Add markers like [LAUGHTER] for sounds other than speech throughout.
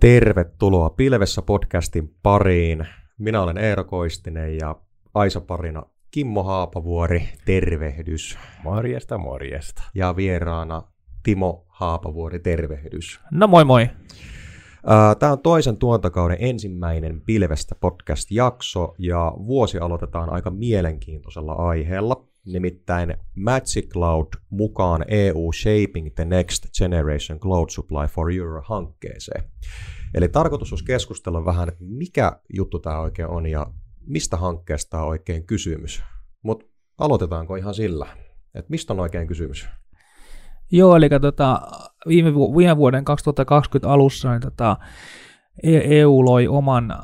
Tervetuloa Pilvessä podcastin pariin. Minä olen Eero Koistinen ja Aisa parina Kimmo Haapavuori, tervehdys. Morjesta, morjesta. Ja vieraana Timo Haapavuori, tervehdys. No moi moi. Tämä on toisen tuontakauden ensimmäinen Pilvestä podcast-jakso ja vuosi aloitetaan aika mielenkiintoisella aiheella, nimittäin Magic Cloud mukaan EU Shaping the Next Generation Cloud Supply for Euro-hankkeeseen. Eli tarkoitus olisi keskustella vähän, että mikä juttu tämä oikein on ja mistä hankkeesta on oikein kysymys. Mutta aloitetaanko ihan sillä, että mistä on oikein kysymys? Joo, eli tota, viime, viime vuoden 2020 alussa niin tota, EU loi oman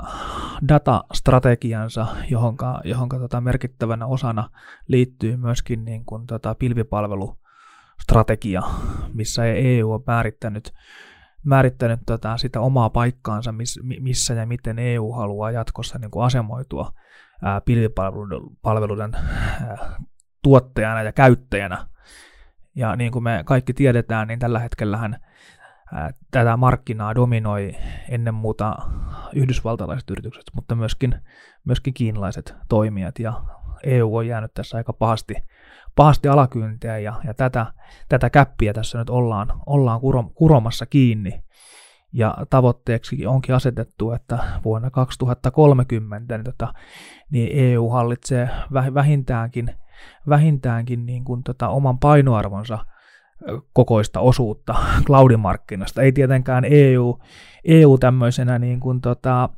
datastrategiansa, johon johonka tota, merkittävänä osana liittyy myöskin niin kuin, tota, pilvipalvelustrategia, missä EU on määrittänyt määrittänyt tota, sitä omaa paikkaansa, miss, missä ja miten EU haluaa jatkossa niin kuin asemoitua pilvipalveluiden tuottajana ja käyttäjänä. Ja niin kuin me kaikki tiedetään, niin tällä hetkellähän tätä markkinaa dominoi ennen muuta yhdysvaltalaiset yritykset, mutta myöskin, myöskin kiinalaiset toimijat. Ja EU on jäänyt tässä aika pahasti pahasti alakyyntiä ja, ja tätä, tätä käppiä tässä nyt ollaan, ollaan kurom, kuromassa kiinni. Ja tavoitteeksi onkin asetettu, että vuonna 2030 niin, tota, niin EU hallitsee vähintäänkin, vähintäänkin niin kuin tota, oman painoarvonsa kokoista osuutta [LAUGHS] cloudimarkkinasta. Ei tietenkään EU, EU tämmöisenä niin kuin tota,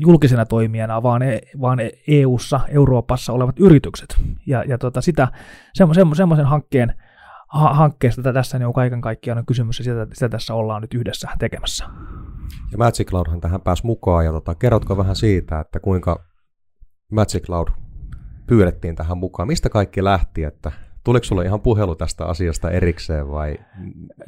julkisena toimijana, vaan, e, vaan EU-ssa, Euroopassa olevat yritykset. Ja, ja tota, sitä, semmoisen hankkeen ha, hankkeesta tässä niin on kaiken kaikkiaan on kysymys, ja sitä, sitä tässä ollaan nyt yhdessä tekemässä. Ja Magic Cloudhan tähän pääsi mukaan, ja tota, kerrotko vähän siitä, että kuinka Magic Cloud pyydettiin tähän mukaan? Mistä kaikki lähti, että Tuliko sulle ihan puhelu tästä asiasta erikseen vai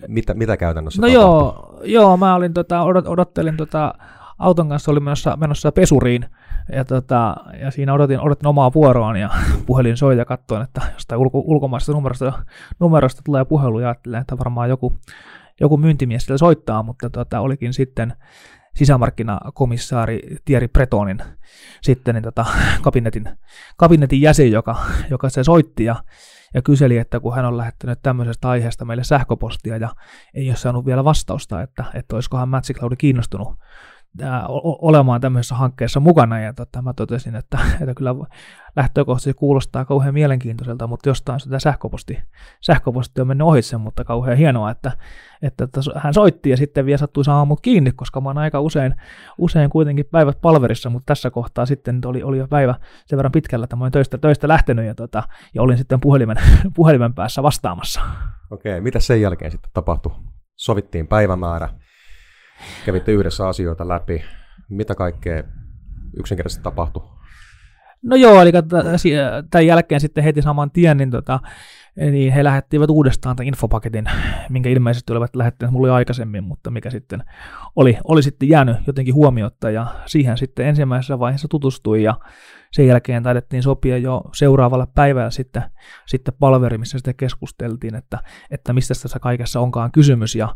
mitä, mitä käytännössä No tapahtui? joo, joo, mä olin tota, odot, odottelin tota, auton kanssa oli menossa, menossa pesuriin, ja, tota, ja siinä odotin, odotin omaa vuoroaan, ja [LAUGHS] puhelin soi ja katsoin, että jostain ulko, ulkomaisesta numerosta, numerosta tulee puhelu, ja ajattelin, että varmaan joku, joku myyntimies sillä soittaa, mutta tota, olikin sitten sisämarkkinakomissaari Thierry Bretonin sitten niin tota, [LAUGHS] kabinetin, kabinetin jäsen, joka, joka se soitti ja, ja kyseli, että kun hän on lähettänyt tämmöisestä aiheesta meille sähköpostia ja ei ole saanut vielä vastausta, että, että olisikohan Magic Cloud kiinnostunut olemaan tämmöisessä hankkeessa mukana, ja tota, mä totesin, että, [LAUGHS] että kyllä lähtökohtaisesti kuulostaa kauhean mielenkiintoiselta, mutta jostain sitä sähköposti, sähköposti on mennyt ohitse, mutta kauhean hienoa, että, että, että hän soitti ja sitten vielä sattui saamaan mut kiinni, koska mä oon aika usein, usein kuitenkin päivät palverissa, mutta tässä kohtaa sitten oli, oli jo päivä sen verran pitkällä, että mä olin töistä, töistä lähtenyt ja, tota, ja olin sitten puhelimen, [LAUGHS] puhelimen päässä vastaamassa. Okei, mitä sen jälkeen sitten tapahtui? Sovittiin päivämäärä, Kävitte yhdessä asioita läpi. Mitä kaikkea yksinkertaisesti tapahtui? No joo, eli tämän jälkeen sitten heti saman tien, niin, tota, niin he lähettivät uudestaan tämän infopaketin, minkä ilmeisesti olivat lähettäneet mulle aikaisemmin, mutta mikä sitten oli, oli sitten jäänyt jotenkin huomiotta, ja siihen sitten ensimmäisessä vaiheessa tutustui, ja sen jälkeen taidettiin sopia jo seuraavalla päivällä sitten, sitten palveri, missä sitten keskusteltiin, että, että mistä tässä kaikessa onkaan kysymys, ja,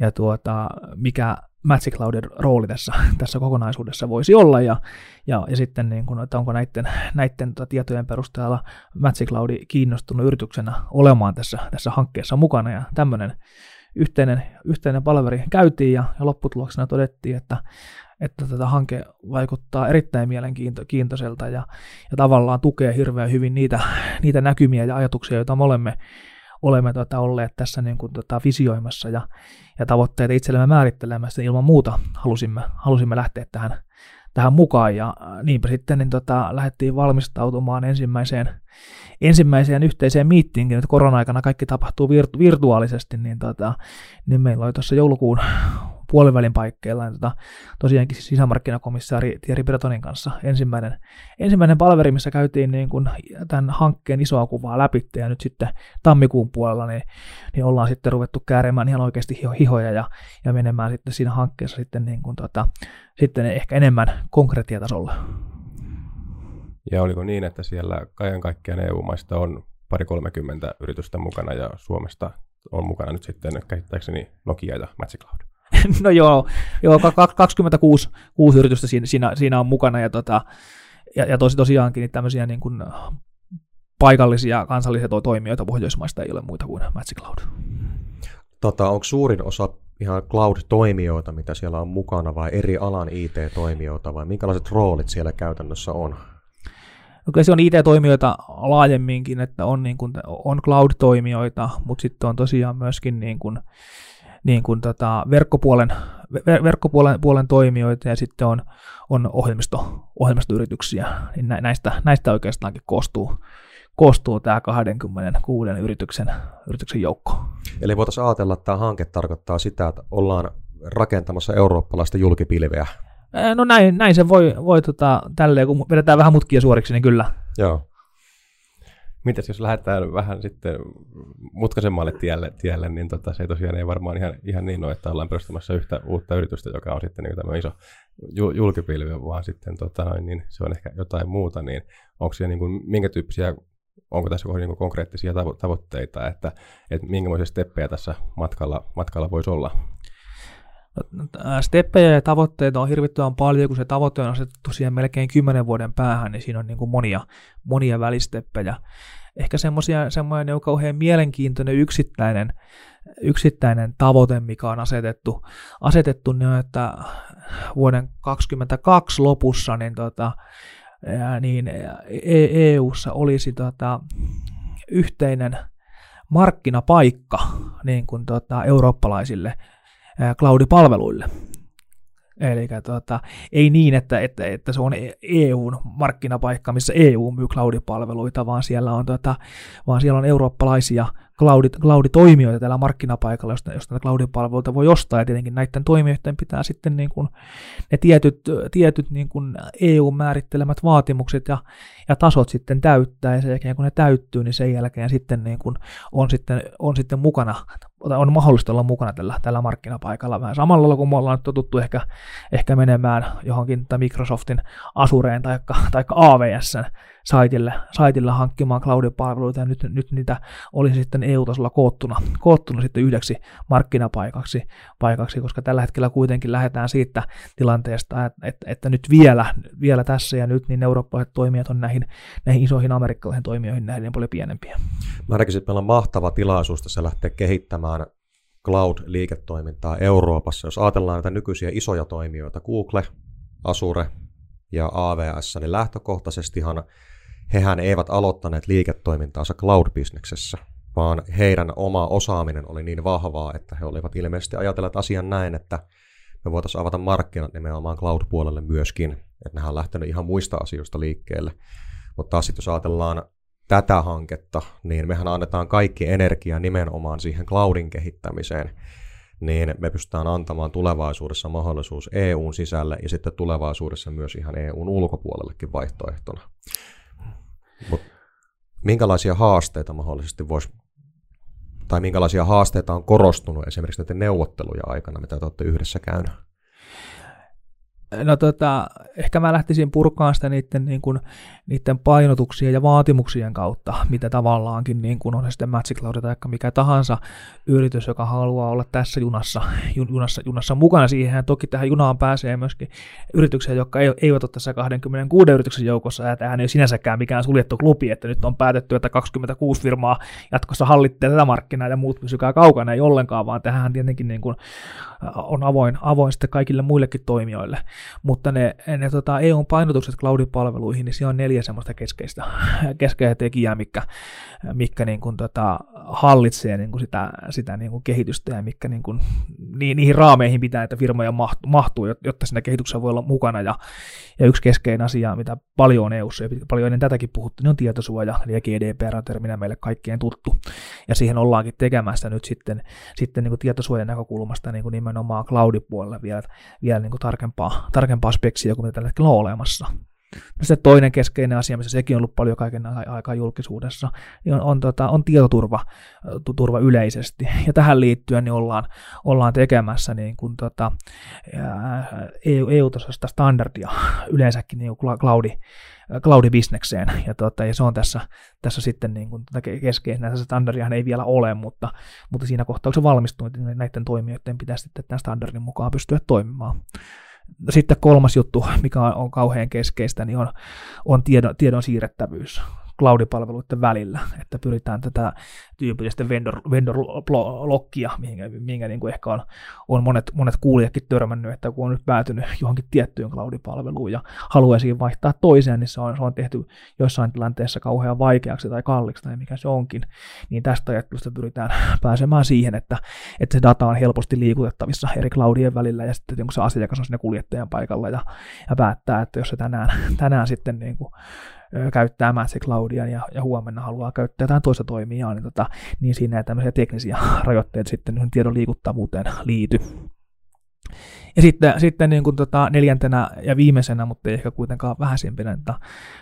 ja tuota, mikä Magic Cloudin rooli tässä, [LAUGHS] tässä kokonaisuudessa voisi olla, ja, ja, ja sitten niin kuin, että onko näiden, näiden tota, tietojen perusteella Magic Cloud kiinnostunut yrityksenä olemaan tässä, tässä hankkeessa mukana, ja tämmöinen yhteinen, yhteinen palveri käytiin, ja, ja lopputuloksena todettiin, että, että tätä hanke vaikuttaa erittäin mielenkiintoiselta ja, ja tavallaan tukee hirveän hyvin niitä, niitä näkymiä ja ajatuksia, joita me olemme olemme tuota, olleet tässä niin kuin, tuota, visioimassa ja, ja tavoitteita itsellemme määrittelemässä, niin ilman muuta halusimme, halusimme lähteä tähän, tähän mukaan. Ja niinpä sitten niin, tota, lähdettiin valmistautumaan ensimmäiseen, ensimmäiseen yhteiseen miittiinkin, nyt korona-aikana kaikki tapahtuu virtu- virtuaalisesti, niin, tota, niin meillä oli tuossa joulukuun puolivälin paikkeilla. Niin tota, tosiaankin sisämarkkinakomissaari Thierry Bretonin kanssa ensimmäinen, ensimmäinen palveri, missä käytiin niin kuin tämän hankkeen isoa kuvaa läpi, ja nyt sitten tammikuun puolella niin, niin ollaan sitten ruvettu käärimään ihan oikeasti hihoja ja, ja menemään sitten siinä hankkeessa sitten, niin kuin tota, sitten ehkä enemmän konkretiatasolla. Ja oliko niin, että siellä kaiken kaikkiaan EU-maista on pari 30 yritystä mukana ja Suomesta on mukana nyt sitten käsittääkseni Nokia ja Magic Cloud. [LAUGHS] no joo, joo 26 kuusi yritystä siinä, siinä, siinä, on mukana ja, tota, ja, ja tosi, tosiaankin niin tämmöisiä niin kuin paikallisia kansallisia toimijoita Pohjoismaista ei ole muita kuin Magic Cloud. Tota, onko suurin osa ihan cloud-toimijoita, mitä siellä on mukana, vai eri alan IT-toimijoita, vai minkälaiset roolit siellä käytännössä on? No kyllä se on IT-toimijoita laajemminkin, että on, niin kuin, on cloud-toimijoita, mutta sitten on tosiaan myöskin niin kuin, niin kuin tota verkkopuolen, ver, verkkopuolen puolen toimijoita ja sitten on, on ohjelmisto, ohjelmistoyrityksiä. Niin näistä, näistä oikeastaankin koostuu, koostuu tämä 26 yrityksen, yrityksen joukko. Eli voitaisiin ajatella, että tämä hanke tarkoittaa sitä, että ollaan rakentamassa eurooppalaista julkipilveä. No näin, näin se voi, voi tota, tälleen, kun vedetään vähän mutkia suoriksi, niin kyllä. Joo. Mitäs jos lähdetään vähän sitten mutkaisemmalle tielle, tielle niin tota, se tosiaan ei varmaan ihan, ihan niin ole, että ollaan perustamassa yhtä uutta yritystä, joka on sitten niin tämä iso julkipilvi, vaan sitten tota, niin se on ehkä jotain muuta, niin onko siellä niin kuin, minkä tyyppisiä onko tässä niin konkreettisia tavoitteita, että, että minkälaisia steppejä tässä matkalla, matkalla voisi olla? Steppejä ja tavoitteita on hirvittävän paljon, kun se tavoite on asetettu siihen melkein kymmenen vuoden päähän, niin siinä on niin kuin monia, monia välisteppejä. Ehkä semmoisia, semmoinen on kauhean mielenkiintoinen yksittäinen, yksittäinen tavoite, mikä on asetettu, asetettu niin, että vuoden 2022 lopussa niin tota, niin EU:ssa e olisi tota, yhteinen markkinapaikka niin kuin tota, eurooppalaisille cloud-palveluille. Eli tota, ei niin, että, että, että se on EUn markkinapaikka, missä EU myy cloud-palveluita, vaan siellä on, tota, vaan siellä on eurooppalaisia cloudit, clouditoimijoita tällä markkinapaikalla, josta, josta näitä cloudipalveluita voi ostaa, ja tietenkin näiden toimijoiden pitää sitten niin kuin ne tietyt, tietyt niin kuin EU-määrittelemät vaatimukset ja, ja tasot sitten täyttää, ja sen jälkeen kun ne täyttyy, niin sen jälkeen sitten niin kuin on, sitten, on sitten mukana, on mahdollista olla mukana tällä, tällä markkinapaikalla. Vähän samalla lailla kuin me ollaan totuttu ehkä, ehkä menemään johonkin tai Microsoftin Azureen tai, tai AWSn saitille, saitille hankkimaan cloud-palveluita, ja nyt, nyt niitä olisi sitten EU-tasolla koottuna, koottuna sitten yhdeksi markkinapaikaksi, paikaksi, koska tällä hetkellä kuitenkin lähdetään siitä tilanteesta, että, että, että nyt vielä, vielä tässä ja nyt niin eurooppalaiset toimijat on näihin, näihin isoihin amerikkalaisiin toimijoihin nähden paljon pienempiä. Mä näkisin, että meillä on mahtava tilaisuus tässä lähteä kehittämään cloud-liiketoimintaa Euroopassa. Jos ajatellaan näitä nykyisiä isoja toimijoita, Google, Azure ja AWS, niin lähtökohtaisestihan hehän eivät aloittaneet liiketoimintaansa cloud-bisneksessä, vaan heidän oma osaaminen oli niin vahvaa, että he olivat ilmeisesti ajatelleet asian näin, että me voitaisiin avata markkinat nimenomaan cloud-puolelle myöskin, että nehän on lähtenyt ihan muista asioista liikkeelle. Mutta taas sitten jos ajatellaan tätä hanketta, niin mehän annetaan kaikki energia nimenomaan siihen cloudin kehittämiseen, niin me pystytään antamaan tulevaisuudessa mahdollisuus EUn sisälle ja sitten tulevaisuudessa myös ihan EUn ulkopuolellekin vaihtoehtona. Mut minkälaisia haasteita mahdollisesti voisi, tai minkälaisia haasteita on korostunut esimerkiksi näiden neuvotteluja aikana, mitä te olette yhdessä käynyt? No tota, ehkä mä lähtisin purkaan sitä niiden, niin kuin, niiden painotuksien ja vaatimuksien kautta, mitä tavallaankin niin kuin on se sitten Magic Cloud tai mikä tahansa yritys, joka haluaa olla tässä junassa, junassa, junassa mukana. Siihen toki tähän junaan pääsee myöskin yrityksiä, jotka eivät ole tässä 26 yrityksen joukossa, ja tämähän ei ole sinänsäkään mikään suljettu klubi, että nyt on päätetty, että 26 firmaa jatkossa hallitsee tätä markkinaa ja muut pysykää kaukana, ei ollenkaan, vaan tähän tietenkin niin kuin on avoin, avoin sitten kaikille muillekin toimijoille. Mutta ne, ne tota, EU-painotukset cloud-palveluihin, niin siellä on neljä semmoista keskeistä, [LAUGHS] keskeistä tekijää, mikä, mikä niin kuin, tota, hallitsee niin kuin sitä, sitä niin kuin kehitystä ja mikä niin kuin, niin, niihin raameihin pitää, että firmoja mahtuu, jotta siinä kehityksessä voi olla mukana. Ja, ja yksi keskeinen asia, mitä paljon on EU-ssa ja paljon ennen tätäkin puhuttu, niin on tietosuoja, eli GDPR-terminä meille kaikkien tuttu. Ja siihen ollaankin tekemässä nyt sitten, sitten niin kuin tietosuojan näkökulmasta niin kuin nimenomaan cloudin puolella vielä, vielä niin kuin tarkempaa, tarkempaa speksiä kuin mitä tällä hetkellä on olemassa. No se toinen keskeinen asia, missä sekin on ollut paljon kaiken aikaa julkisuudessa, niin on, on, tota, on tietoturva turva yleisesti. Ja tähän liittyen niin ollaan, ollaan tekemässä niin kuin, tota, EU, EU-tasoista standardia yleensäkin niin cloudi, cloud-bisnekseen, ja, tota, ja se on tässä, tässä sitten niin kuin, tätä keskeisenä, tässä standardiahan ei vielä ole, mutta, mutta siinä kohtaa, kun se valmistuu, niin näiden toimijoiden pitäisi sitten tämän standardin mukaan pystyä toimimaan. Sitten kolmas juttu, mikä on, kauhean keskeistä, niin on, on tiedon, tiedon siirrettävyys cloud-palveluiden välillä, että pyritään tätä tyypillistä vendor, vendor-lokkia, mihinkä, mihinkä niin kuin ehkä on, on monet, monet kuulijatkin törmännyt, että kun on nyt päätynyt johonkin tiettyyn cloud-palveluun ja haluaisi vaihtaa toiseen, niin se on, se on tehty jossain tilanteessa kauhean vaikeaksi tai kalliiksi tai mikä se onkin, niin tästä ajattelusta pyritään [LAUGHS] pääsemään siihen, että, että se data on helposti liikutettavissa eri cloudien välillä ja sitten kun se asiakas on sinne kuljettajan paikalla ja, ja päättää, että jos se tänään, [LAUGHS] tänään sitten niin kuin käyttää Magic Cloudia ja, ja huomenna haluaa käyttää jotain toista toimijaa, niin, tota, niin siinä ei tämmöisiä teknisiä [LAUGHS] rajoitteita sitten tiedon liikuttavuuteen liity. Ja sitten, sitten niin kuin tota neljäntenä ja viimeisenä, mutta ei ehkä kuitenkaan vähäisimpänä, että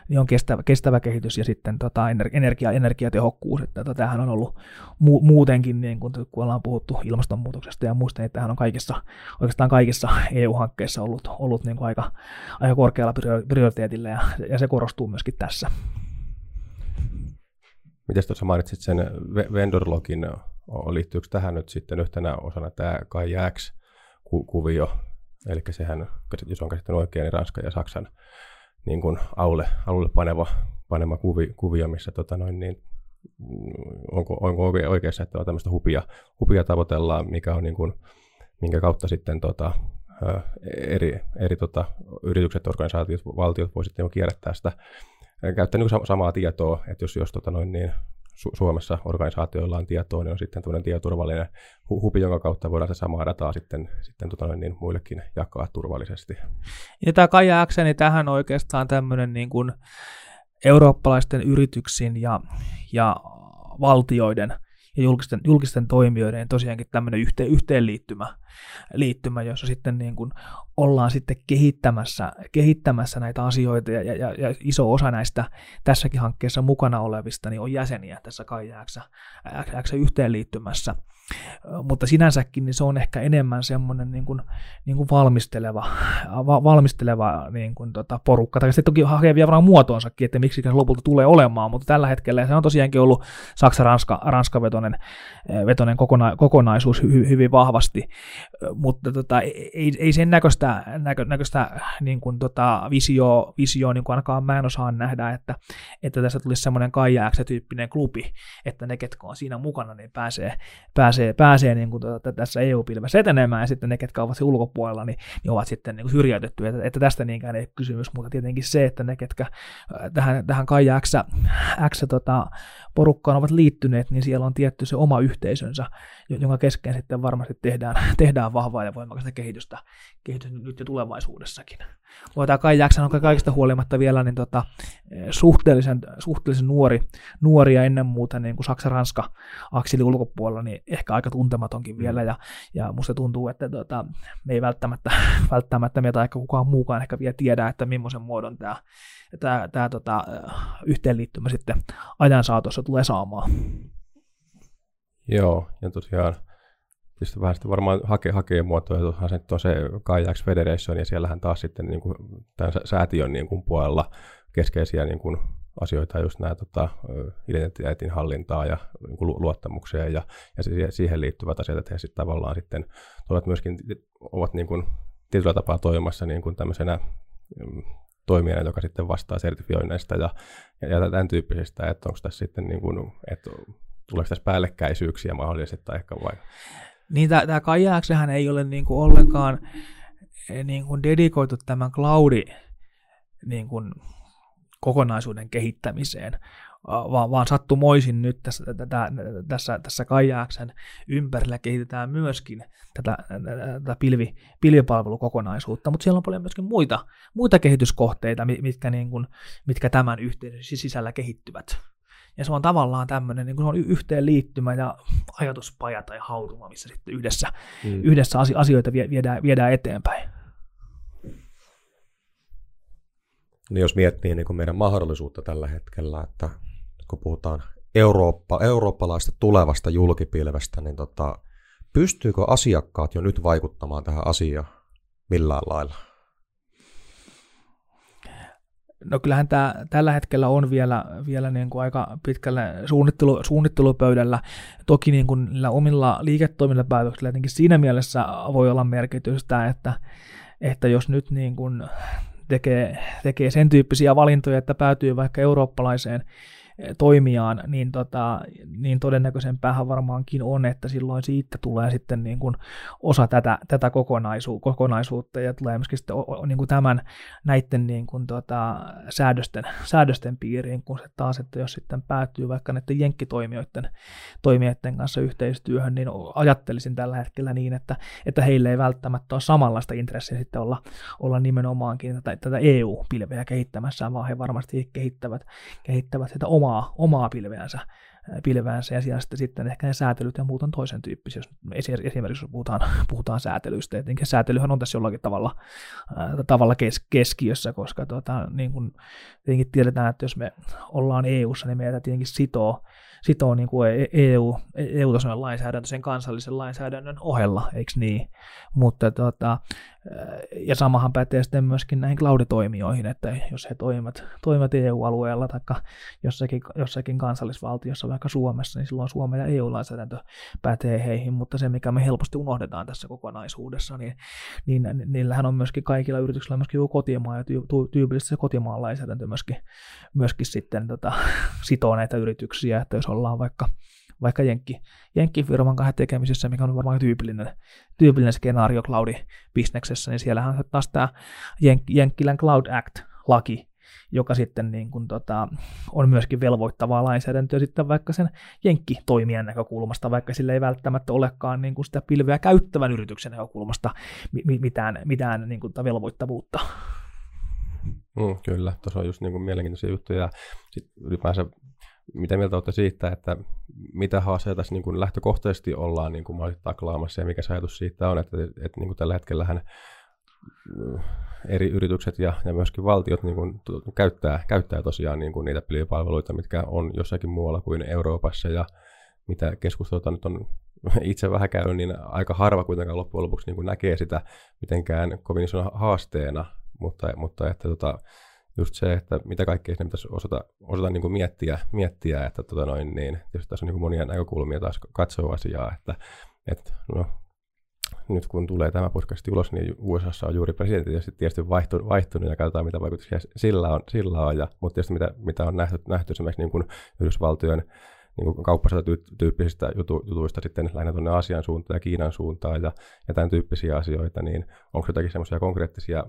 niin on kestävä, kestävä kehitys ja sitten tota energia, energiatehokkuus. Että tota, tämähän on ollut mu- muutenkin, niin kuin, kun ollaan puhuttu ilmastonmuutoksesta ja muista, niin tämähän on kaikissa, oikeastaan kaikissa [LAUGHS] EU-hankkeissa ollut, ollut niin kuin aika, aika korkealla prioriteetilla ja, ja se korostuu myöskin tässä. Miten tuossa mainitsit sen vendor-login, liittyykö tähän nyt sitten yhtenä osana tämä KaiJX, ku- kuvio. Eli sehän, jos on käsittänyt oikein, niin Ranskan ja Saksan niin kuin alulle, alulle paneva, panema kuvi, kuvio, missä tota noin, niin, onko, onko oikeassa, että tämmöistä hupia, hupia tavoitellaan, mikä on niin kuin, minkä kautta sitten tota, eri, eri tota, yritykset, organisaatiot, valtiot voisivat niin kierrättää sitä käyttää niin samaa tietoa, että jos, jos tota noin, niin Su- Suomessa organisaatioilla on tietoa, niin on sitten tämmöinen tietoturvallinen hupi, jonka kautta voidaan se samaa dataa sitten, sitten tota niin muillekin jakaa turvallisesti. Ja tämä Kaija X, niin tähän oikeastaan tämmöinen niin kuin eurooppalaisten yrityksin ja, ja valtioiden ja julkisten, julkisten toimijoiden tosiaankin tämmöinen yhteen, yhteenliittymä, liittymä, jossa sitten niin kuin ollaan sitten kehittämässä, kehittämässä näitä asioita ja, ja, ja iso osa näistä tässäkin hankkeessa mukana olevista niin on jäseniä tässä Kaija X, X yhteenliittymässä mutta sinänsäkin niin se on ehkä enemmän semmoinen niin kuin, niin kuin valmisteleva, va, valmisteleva niin kuin, tota, porukka. Tai sitten toki hakee vielä muotoonsakin, että miksi se lopulta tulee olemaan, mutta tällä hetkellä se on tosiaankin ollut Saksa-Ranska-vetonen vetonen kokona, kokonaisuus hy, hyvin vahvasti, mutta tota, ei, ei sen näköistä, näkö, näköistä niin kuin, tota, visio, visio niin kuin ainakaan mä en osaa nähdä, että, että tässä tulisi semmoinen kaijääksä-tyyppinen klubi, että ne, ketkä on siinä mukana, niin pääsee, pääsee pääsee, pääsee niin kuin tuota, tässä EU-pilvessä etenemään, ja sitten ne, ketkä ovat ulkopuolella, niin, niin ovat sitten niin syrjäytetty, että, että tästä niinkään ei kysymys, mutta tietenkin se, että ne, ketkä äh, tähän, tähän Kaija X, X tota, porukkaan ovat liittyneet, niin siellä on tietty se oma yhteisönsä, jonka kesken sitten varmasti tehdään, [LAUGHS] tehdään vahvaa ja voimakasta kehitystä, kehitystä nyt ja tulevaisuudessakin. Mutta tämä Kai Jackson on kaikista huolimatta vielä niin tota, suhteellisen, suhteellisen nuori, nuori ja ennen muuta niin kuin Saksa-Ranska akseli ulkopuolella, niin ehkä aika tuntematonkin vielä, ja, ja musta tuntuu, että tota, me ei välttämättä, [LAUGHS] välttämättä meitä ehkä kukaan muukaan ehkä vielä tiedä, että millaisen muodon tämä tämä, tämä tota, yhteenliittymä sitten ajan saatossa tulee saamaan. Joo, ja tosiaan tietysti vähän sitten varmaan hakee, hakee muotoja, tuohan se on se Kajax Federation, ja siellähän taas sitten niin kuin, tämän säätiön niin kuin puolella keskeisiä niin kuin, asioita, just nämä tota, identiteetin hallintaa ja niin kuin, luottamuksia ja, ja siihen liittyvät asiat, että he sitten tavallaan sitten ovat myöskin ovat niin kuin, tietyllä tapaa toimimassa niin kuin tämmöisenä mm, toimijana, joka sitten vastaa sertifioinneista ja, ja, tämän tyyppisistä, että onko tässä sitten niin kuin, että tuleeko tässä päällekkäisyyksiä mahdollisesti tai ehkä vai? Niin tämä Kajaaksehän ei ole niin kuin ollenkaan eh, niin kuin dedikoitu tämän cloudi niin kuin kokonaisuuden kehittämiseen, vaan, vaan sattumoisin nyt tässä, tätä, tässä, tässä Kajaaksen ympärillä kehitetään myöskin tätä, tätä pilvi, pilvipalvelukokonaisuutta, mutta siellä on paljon myöskin muita, muita kehityskohteita, mitkä, niin kuin, mitkä tämän yhteisön sisällä kehittyvät. Ja se on tavallaan tämmöinen niin kuin on yhteenliittymä ja ajatuspaja tai hautuma, missä sitten yhdessä, mm. yhdessä asioita viedään, viedään eteenpäin. Niin jos miettii niin kuin meidän mahdollisuutta tällä hetkellä, että kun puhutaan Eurooppa, eurooppalaista tulevasta julkipilvestä, niin tota, pystyykö asiakkaat jo nyt vaikuttamaan tähän asiaan millään lailla? No kyllähän tämä tällä hetkellä on vielä, vielä niin kuin aika pitkälle suunnittelu, suunnittelupöydällä. Toki niin kuin niillä omilla liiketoimilla päätöksillä jotenkin siinä mielessä voi olla merkitystä, että, että jos nyt niin kuin tekee, tekee sen tyyppisiä valintoja, että päätyy vaikka eurooppalaiseen toimijaan, niin, tota, niin todennäköisempäähän varmaankin on, että silloin siitä tulee sitten niin kuin osa tätä, tätä kokonaisu, kokonaisuutta ja tulee myöskin sitten niin kuin tämän näiden niin kuin tota, säädösten, säädösten piiriin, kun se taas, että jos sitten päätyy vaikka näiden jenkkitoimijoiden toimijoiden kanssa yhteistyöhön, niin ajattelisin tällä hetkellä niin, että, että heille ei välttämättä ole samanlaista intressiä sitten olla, olla nimenomaankin tätä, tätä EU-pilveä kehittämässä, vaan he varmasti kehittävät, kehittävät sitä omaa omaa, omaa pilveänsä, pilveänsä ja siellä sitten, ehkä ne säätelyt ja muut on toisen tyyppisiä, jos esimerkiksi jos puhutaan, [LAUGHS] puhutaan säätelystä. Tietenkin säätelyhän on tässä jollakin tavalla, äh, tavalla kes, keskiössä, koska tuota, niin kuin tietenkin tiedetään, että jos me ollaan EU-ssa, niin meitä tietenkin sitoo sitoo niin kuin EU, EU-tasoinen lainsäädäntö sen kansallisen lainsäädännön ohella, eikö niin? Mutta tota, ja samahan pätee sitten myöskin näihin cloud-toimijoihin, että jos he toimivat, toimivat EU-alueella tai jossakin, jossakin kansallisvaltiossa, vaikka Suomessa, niin silloin Suomen ja EU-lainsäädäntö pätee heihin, mutta se, mikä me helposti unohdetaan tässä kokonaisuudessa, niin, niin niillähän on myöskin kaikilla yrityksillä myöskin joku kotimaa, ja tyypillisesti se kotimaan lainsäädäntö myöskin, myöskin sitten tota, sitoo näitä yrityksiä, että jos ollaan vaikka vaikka Jenkki, Jenkki-firman kanssa tekemisissä, mikä on varmaan tyypillinen, tyypillinen skenaario cloud-bisneksessä, niin siellähän on taas tämä Jenk- Jenkkilän Cloud Act-laki, joka sitten niin kuin tota, on myöskin velvoittavaa lainsäädäntöä sitten vaikka sen jenkkitoimijan näkökulmasta, vaikka sillä ei välttämättä olekaan niin kuin sitä pilveä käyttävän yrityksen näkökulmasta mitään, mitään niin kuin velvoittavuutta. Mm, kyllä, tuossa on just niin kuin mielenkiintoisia juttuja. Ja sit ylipäänsä mitä mieltä olette siitä, että mitä haasteita tässä niin kuin lähtökohtaisesti ollaan niin kuin taklaamassa ja mikä se ajatus siitä on, että, että niin kuin tällä hetkellähän äh, eri yritykset ja, ja myöskin valtiot niin kuin, käyttää, käyttää tosiaan niin kuin niitä pilvipalveluita, mitkä on jossakin muualla kuin Euroopassa ja mitä keskustelua nyt on [LAUGHS] itse vähän käynyt, niin aika harva kuitenkaan loppujen lopuksi niin kuin näkee sitä mitenkään kovin isona haasteena, mutta, mutta että tota, just se, että mitä kaikkea sinne pitäisi osata, osata niin kuin miettiä, miettiä, että tota noin, niin, tietysti tässä on niin kuin monia näkökulmia taas katsoa asiaa, että, että no, nyt kun tulee tämä podcasti ulos, niin USA on juuri presidentti tietysti, tietysti vaihtunut, vaihtunut ja katsotaan, mitä vaikutuksia sillä on, sillä on ja, mutta tietysti mitä, mitä on nähty, nähty esimerkiksi niin kuin Yhdysvaltojen niin kauppasota-tyyppisistä jutu, jutuista sitten lähinnä tuonne Aasian suuntaan ja Kiinan suuntaan ja, ja tämän tyyppisiä asioita, niin onko jotakin semmoisia konkreettisia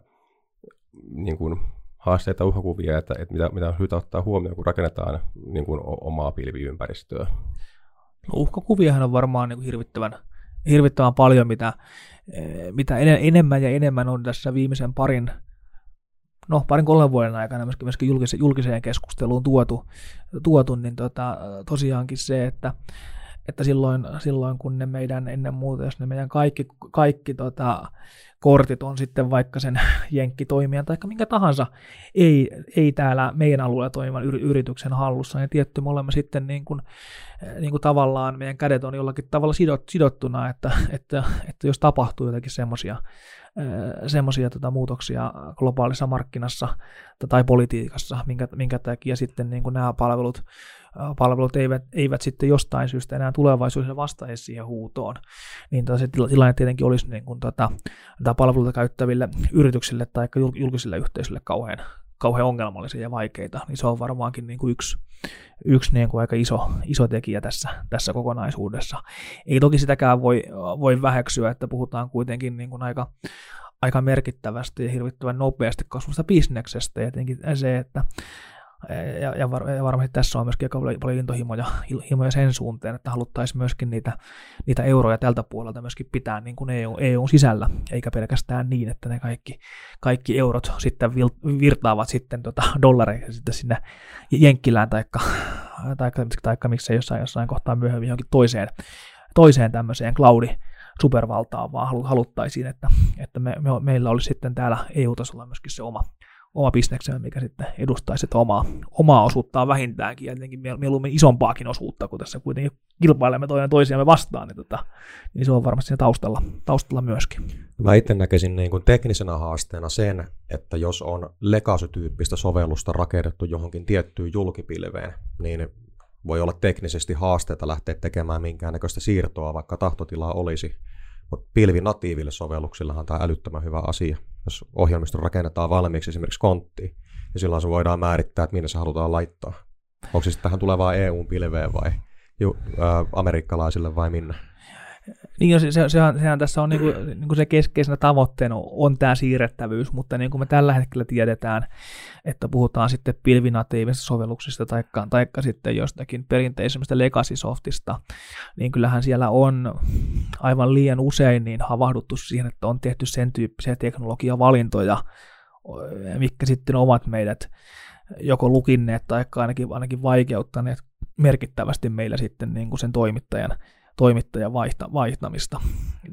niin kuin haasteita, uhkakuvia, että, että mitä, mitä on syytä ottaa huomioon, kun rakennetaan niin kuin omaa pilviympäristöä? No, uhkakuviahan on varmaan niin kuin hirvittävän, hirvittävän paljon, mitä, eh, mitä enemmän ja enemmän on tässä viimeisen parin, no parin kolmen vuoden aikana myöskin, myöskin julkiseen, julkiseen keskusteluun tuotu, tuotu niin tota, tosiaankin se, että, että silloin, silloin kun ne meidän ennen muuta, jos ne meidän kaikki, kaikki tota, kortit on sitten vaikka sen [LAUGHS] jenkkitoimijan tai minkä tahansa ei, ei täällä meidän alueella toimivan yrityksen hallussa, niin tietty me olemme sitten niin kuin, niin kuin tavallaan, meidän kädet on jollakin tavalla sidot, sidottuna, että, että, että jos tapahtuu jotakin semmoisia semmoisia tota, muutoksia globaalissa markkinassa tai politiikassa, minkä, minkä takia sitten niin kuin nämä palvelut palvelut eivät, eivät sitten jostain syystä enää tulevaisuudessa vastaisi siihen huutoon, niin se tilanne tietenkin olisi niin kuin tota, palveluita käyttäville yrityksille tai julkisille yhteisöille kauhean, kauhean ongelmallisia ja vaikeita, niin se on varmaankin niin kuin yksi, yksi niin kuin aika iso, iso tekijä tässä, tässä kokonaisuudessa. Ei toki sitäkään voi, voi väheksyä, että puhutaan kuitenkin niin kuin aika, aika merkittävästi ja hirvittävän nopeasti kasvasta bisneksestä, ja tietenkin se, että ja, ja, var, ja varmasti tässä on myöskin aika paljon intohimoja himoja sen suuntaan, että haluttaisiin myöskin niitä, niitä euroja tältä puolelta myöskin pitää niin kuin EU, EUn sisällä, eikä pelkästään niin, että ne kaikki, kaikki eurot sitten virtaavat sitten tota dollareiksi sitten sinne Jenkkilään taikka, taikka, taikka miksei jossain, jossain kohtaa myöhemmin johonkin toiseen, toiseen tämmöiseen cloudi supervaltaan, vaan haluttaisiin, että, että me, me, meillä olisi sitten täällä EU-tasolla myöskin se oma, oma bisneksemme, mikä sitten edustaisi omaa, omaa osuuttaan vähintäänkin, ja jotenkin mieluummin isompaakin osuutta, kun tässä kuitenkin kilpailemme toinen toisiamme vastaan, niin, tota, niin se on varmasti siinä taustalla, taustalla myöskin. Mä itse näkisin niin kuin teknisenä haasteena sen, että jos on legacy-tyyppistä sovellusta rakennettu johonkin tiettyyn julkipilveen, niin voi olla teknisesti haasteita lähteä tekemään minkäännäköistä siirtoa, vaikka tahtotilaa olisi. Mutta pilvinatiiville sovelluksillahan tämä on älyttömän hyvä asia. Jos ohjelmisto rakennetaan valmiiksi esimerkiksi konttiin, niin silloin se voidaan määrittää, että minne se halutaan laittaa. Onko sitten tähän tulevaan EU-pilveen vai ju, ä, amerikkalaisille vai minne? Niin, se, se, sehän, sehän tässä on niin kuin, niin kuin se keskeisenä tavoitteena on tämä siirrettävyys, mutta niin kuin me tällä hetkellä tiedetään, että puhutaan sitten pilvinatiivisista sovelluksista tai taikka sitten jostakin perinteisemmistä legacy-softista, niin kyllähän siellä on aivan liian usein niin havahduttu siihen, että on tehty sen tyyppisiä teknologiavalintoja, mitkä sitten ovat meidät joko lukinneet tai ainakin, ainakin vaikeuttaneet merkittävästi meillä sitten niin kuin sen toimittajan toimittajan vaihta, vaihtamista.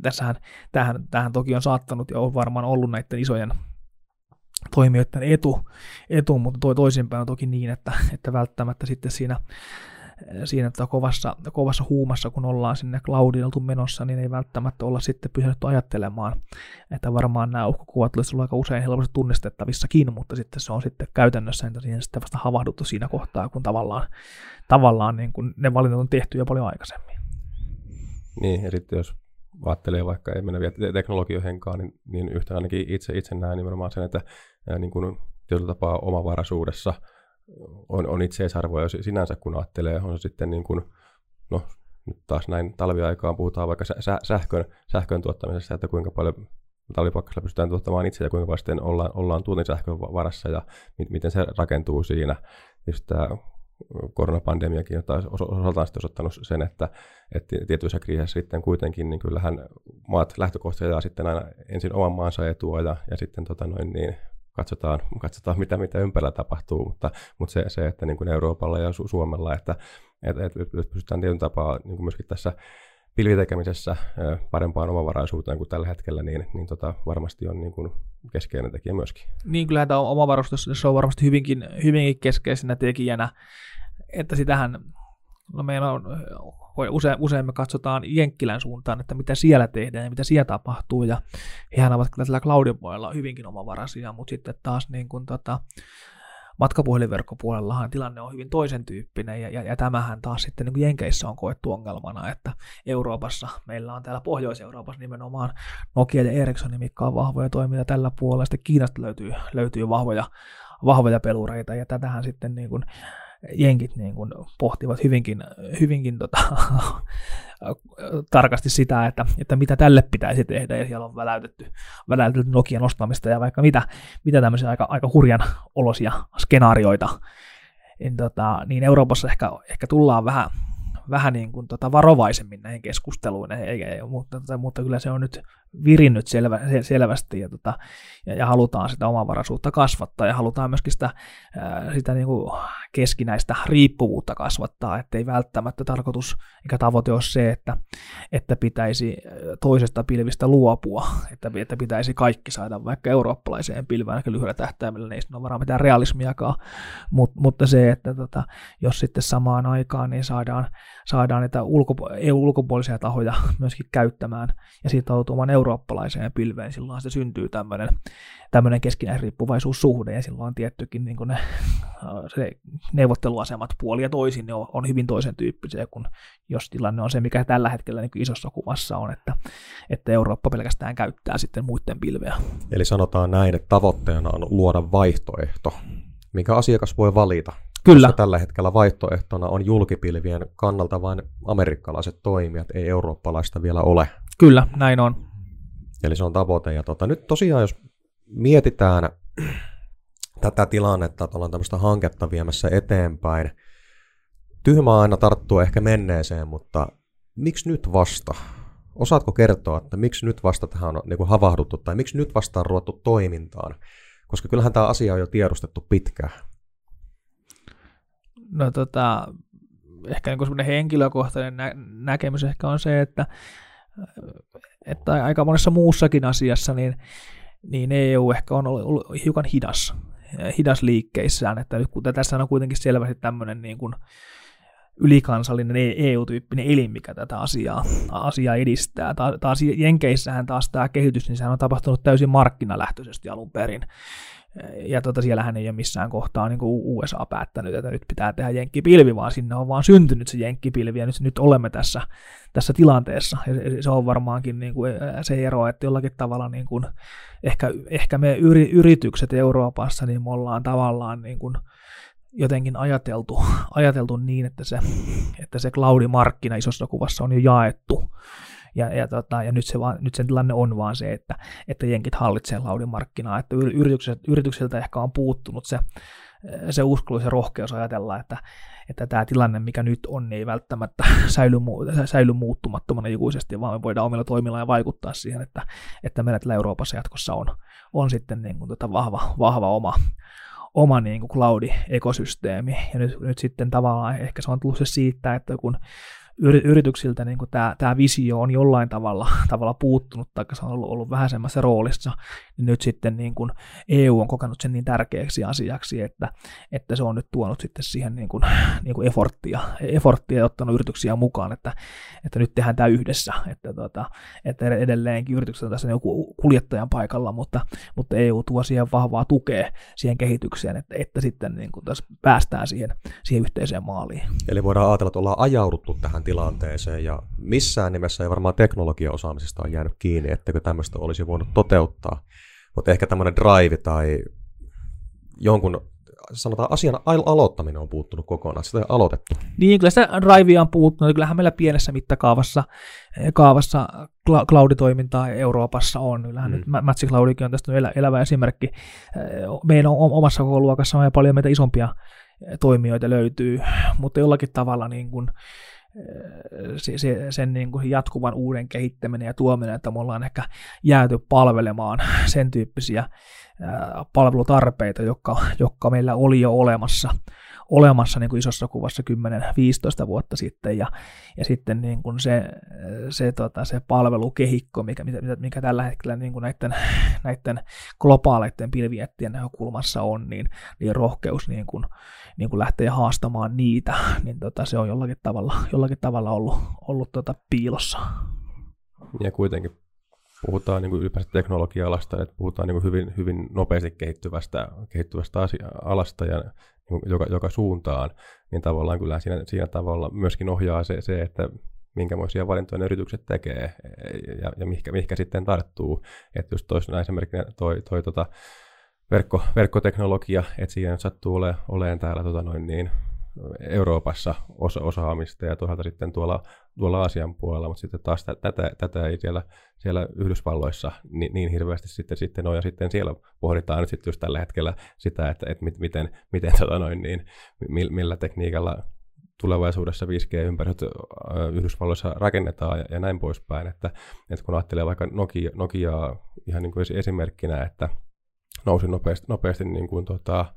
Tässähän, tähän, tähän toki on saattanut ja on varmaan ollut näiden isojen toimijoiden etu, etu mutta toi toisinpäin on toki niin, että, että välttämättä sitten siinä siinä että kovassa, kovassa huumassa, kun ollaan sinne cloudiltu menossa, niin ei välttämättä olla sitten pysähdytty ajattelemaan, että varmaan nämä uhkakuvat olisivat aika usein helposti tunnistettavissakin, mutta sitten se on sitten käytännössä että siihen sitten vasta havahduttu siinä kohtaa, kun tavallaan, tavallaan niin kuin ne valinnat on tehty jo paljon aikaisemmin. Niin, ja sitten jos ajattelee vaikka, ei mennä vielä teknologiohenkaan, niin, niin yhtä ainakin itse, itse näen nimenomaan sen, että ää, niin kuin tietyllä tapaa omavaraisuudessa on, on itseisarvoja sinänsä, kun ajattelee, on se sitten niin kuin, no nyt taas näin talviaikaan puhutaan vaikka sä, sähkön, sähkön tuottamisesta, että kuinka paljon talvipakkasella pystytään tuottamaan itse ja kuinka paljon sitten ollaan, ollaan tuotin sähkön varassa ja miten se rakentuu siinä. Just tämä koronapandemiakin on osaltaan sitten osoittanut sen, että, että tietyissä kriisissä sitten kuitenkin, niin kyllähän maat lähtökohtaisesti sitten aina ensin oman maansa etua ja, ja sitten tota noin, niin katsotaan, katsotaan mitä, mitä ympärillä tapahtuu, mutta, mutta se, se, että niin kuin Euroopalla ja Su- Suomella, että, että, että pystytään tietyn tapaa niin kuin myöskin tässä pilvitekemisessä parempaan omavaraisuuteen kuin tällä hetkellä, niin, niin tota, varmasti on niin kuin keskeinen tekijä myöskin. Niin, kyllä tämä omavaraisuus se on varmasti hyvinkin, hyvinkin keskeisenä tekijänä että sitähän, no meillä on, usein, usein me katsotaan Jenkkilän suuntaan, että mitä siellä tehdään ja mitä siellä tapahtuu, ja hehän ovat kyllä tällä cloudin puolella hyvinkin omavaraisia, mutta sitten taas niin kuin tota, matkapuhelinverkkopuolellahan tilanne on hyvin toisen tyyppinen, ja, ja, ja tämähän taas sitten niin kuin Jenkeissä on koettu ongelmana, että Euroopassa, meillä on täällä Pohjois-Euroopassa nimenomaan Nokia ja Ericsson, mitkä on vahvoja toimijoita tällä puolella, sitten Kiinasta löytyy, löytyy vahvoja, vahvoja pelureita, ja tätähän sitten niin kuin jenkit niin kuin pohtivat hyvinkin, hyvinkin tota, [LAUGHS] tarkasti sitä, että, että mitä tälle pitäisi tehdä, ja siellä on väläytetty, väläytetty Nokian ostamista ja vaikka mitä, mitä tämmöisiä aika, aika hurjan olosia skenaarioita, niin, tota, niin Euroopassa ehkä, ehkä tullaan vähän, vähän niin kuin tota varovaisemmin näihin keskusteluihin, ei, ei, mutta, mutta kyllä se on nyt virinnyt selvä, selvästi ja, tota, ja, ja halutaan sitä omavaraisuutta kasvattaa ja halutaan myöskin sitä, sitä niin kuin keskinäistä riippuvuutta kasvattaa, ettei välttämättä tarkoitus eikä tavoite ole se, että, että pitäisi toisesta pilvistä luopua, että, että pitäisi kaikki saada vaikka eurooppalaiseen pilvään aika lyhyellä tähtäimellä, niin ei ole varmaan mitään realismiakaan, Mut, mutta se, että tota, jos sitten samaan aikaan niin saadaan, saadaan niitä ulkopu- EU-ulkopuolisia tahoja myöskin käyttämään ja sitoutumaan eurooppalaiseen pilveen, silloin se syntyy tämmöinen, tämmöinen keskinäisriippuvaisuussuhde, ja silloin tiettykin niin ne, se neuvotteluasemat puoli ja toisin ne on, on hyvin toisen tyyppisiä, kun jos tilanne on se, mikä tällä hetkellä niin isossa kuvassa on, että, että Eurooppa pelkästään käyttää sitten muiden pilveä. Eli sanotaan näin, että tavoitteena on luoda vaihtoehto, mikä asiakas voi valita. Kyllä. Koska tällä hetkellä vaihtoehtona on julkipilvien kannalta vain amerikkalaiset toimijat, ei eurooppalaista vielä ole. Kyllä, näin on. Eli se on tavoite. Ja tota, nyt tosiaan, jos mietitään [CLEARS THROAT] tätä tilannetta, että ollaan tämmöistä hanketta viemässä eteenpäin, tyhmää aina tarttuu ehkä menneeseen, mutta miksi nyt vasta? Osaatko kertoa, että miksi nyt vasta tähän on niin kuin havahduttu, tai miksi nyt vasta on ruvettu toimintaan? Koska kyllähän tämä asia on jo tiedostettu pitkään. No tota, ehkä niin semmoinen henkilökohtainen nä- näkemys ehkä on se, että että aika monessa muussakin asiassa niin, niin EU ehkä on ollut hiukan hidas. hidas liikkeissään, että nyt kun tässä on kuitenkin selvästi tämmöinen niin kuin ylikansallinen EU-tyyppinen elin, mikä tätä asiaa, asiaa edistää. Taas Jenkeissähän taas tämä kehitys, niin sehän on tapahtunut täysin markkinalähtöisesti alun perin. Ja tota, siellähän ei ole missään kohtaa niin kuin USA päättänyt, että nyt pitää tehdä jenkkipilvi, vaan sinne on vaan syntynyt se jenkkipilvi, ja nyt, nyt olemme tässä, tässä tilanteessa. Ja se on varmaankin niin kuin se ero, että jollakin tavalla niin kuin, ehkä, ehkä me yritykset Euroopassa, niin me ollaan tavallaan niin kuin, jotenkin ajateltu, ajateltu niin, että se, että se cloudimarkkina isossa kuvassa on jo jaettu. Ja, ja, tota, ja nyt, se vaan, nyt sen tilanne on vaan se, että, että jenkit hallitsee cloudimarkkinaa, että yritykset, yrityksiltä ehkä on puuttunut se, se uskallus ja rohkeus ajatella, että, että tämä tilanne, mikä nyt on, niin ei välttämättä [LAUGHS] säily, säily muuttumattomana ikuisesti, vaan me voidaan omilla toimilla ja vaikuttaa siihen, että, että meillä Euroopassa jatkossa on, on sitten niin kuin tota vahva, vahva oma, oma niin kuin cloud-ekosysteemi. Ja nyt, nyt sitten tavallaan ehkä se on tullut se siitä, että kun yrityksiltä niin tämä, tämä visio on jollain tavalla, [LAUGHS] tavalla puuttunut, tai se on ollut, ollut vähäisemmässä roolissa, niin nyt sitten niin kuin EU on kokenut sen niin tärkeäksi asiaksi, että, että se on nyt tuonut sitten siihen niin kuin, niin kuin efforttia, efforttia ja ottanut yrityksiä mukaan, että, että nyt tehdään tämä yhdessä, että, tota, että edelleenkin yritykset on tässä joku kuljettajan paikalla, mutta, mutta EU tuo siihen vahvaa tukea siihen kehitykseen, että, että sitten niin kuin tässä päästään siihen, siihen yhteiseen maaliin. Eli voidaan ajatella, että ollaan ajauduttu tähän tilanteeseen ja missään nimessä ei varmaan teknologiaosaamisesta ole jäänyt kiinni, ettäkö tämmöistä olisi voinut toteuttaa mutta ehkä tämmöinen drive tai jonkun sanotaan asian aloittaminen on puuttunut kokonaan, sitä ei aloitettu. Niin, kyllä sitä drivea on puuttunut, kyllähän meillä pienessä mittakaavassa eh, kaavassa cloud-toimintaa Euroopassa on. Kyllähän mm. nyt Matsi Cloudikin on tästä elä, elävä esimerkki. Eh, meidän omassa luokassa on paljon meitä isompia eh, toimijoita löytyy, mutta jollakin tavalla niin kuin, sen niin kuin jatkuvan uuden kehittäminen ja tuominen, että me ollaan ehkä jääty palvelemaan sen tyyppisiä palvelutarpeita, jotka, jotka meillä oli jo olemassa, olemassa niin kuin isossa kuvassa 10-15 vuotta sitten, ja, ja sitten niin kuin se, se, tota, se palvelukehikko, mikä, mikä, mikä tällä hetkellä niin kuin näiden, näiden globaaleiden pilviettien näkökulmassa on, niin, niin rohkeus niin kuin, niin kuin lähtee haastamaan niitä, niin tota, se on jollakin tavalla, jollakin tavalla ollut, ollut tota piilossa. Ja kuitenkin puhutaan niin kuin ylipäänsä teknologia-alasta, että puhutaan niin hyvin, hyvin nopeasti kehittyvästä, kehittyvästä asia, alasta ja niin joka, joka suuntaan, niin tavallaan kyllä siinä, siinä tavalla myöskin ohjaa se, se että minkämoisia valintoja ne yritykset tekee ja, ja mihinkä, mihinkä sitten tarttuu. Että just toisena esimerkkinä toi, toi tota, verkko, verkkoteknologia, että siihen sattuu ole, oleen täällä tota noin niin, Euroopassa osa, osaamista ja toisaalta sitten tuolla, tuolla Aasian puolella, mutta sitten taas tätä, tätä ei siellä, siellä Yhdysvalloissa niin, niin hirveästi sitten, sitten ole, ja sitten siellä pohditaan nyt sitten just tällä hetkellä sitä, että, että miten, miten tota noin, niin, millä tekniikalla tulevaisuudessa 5G-ympäristöt Yhdysvalloissa rakennetaan ja, ja näin poispäin, että, että kun ajattelee vaikka Nokia, Nokiaa ihan niin kuin esimerkkinä, että nousi nopeasti, nopeasti niin kuin tota,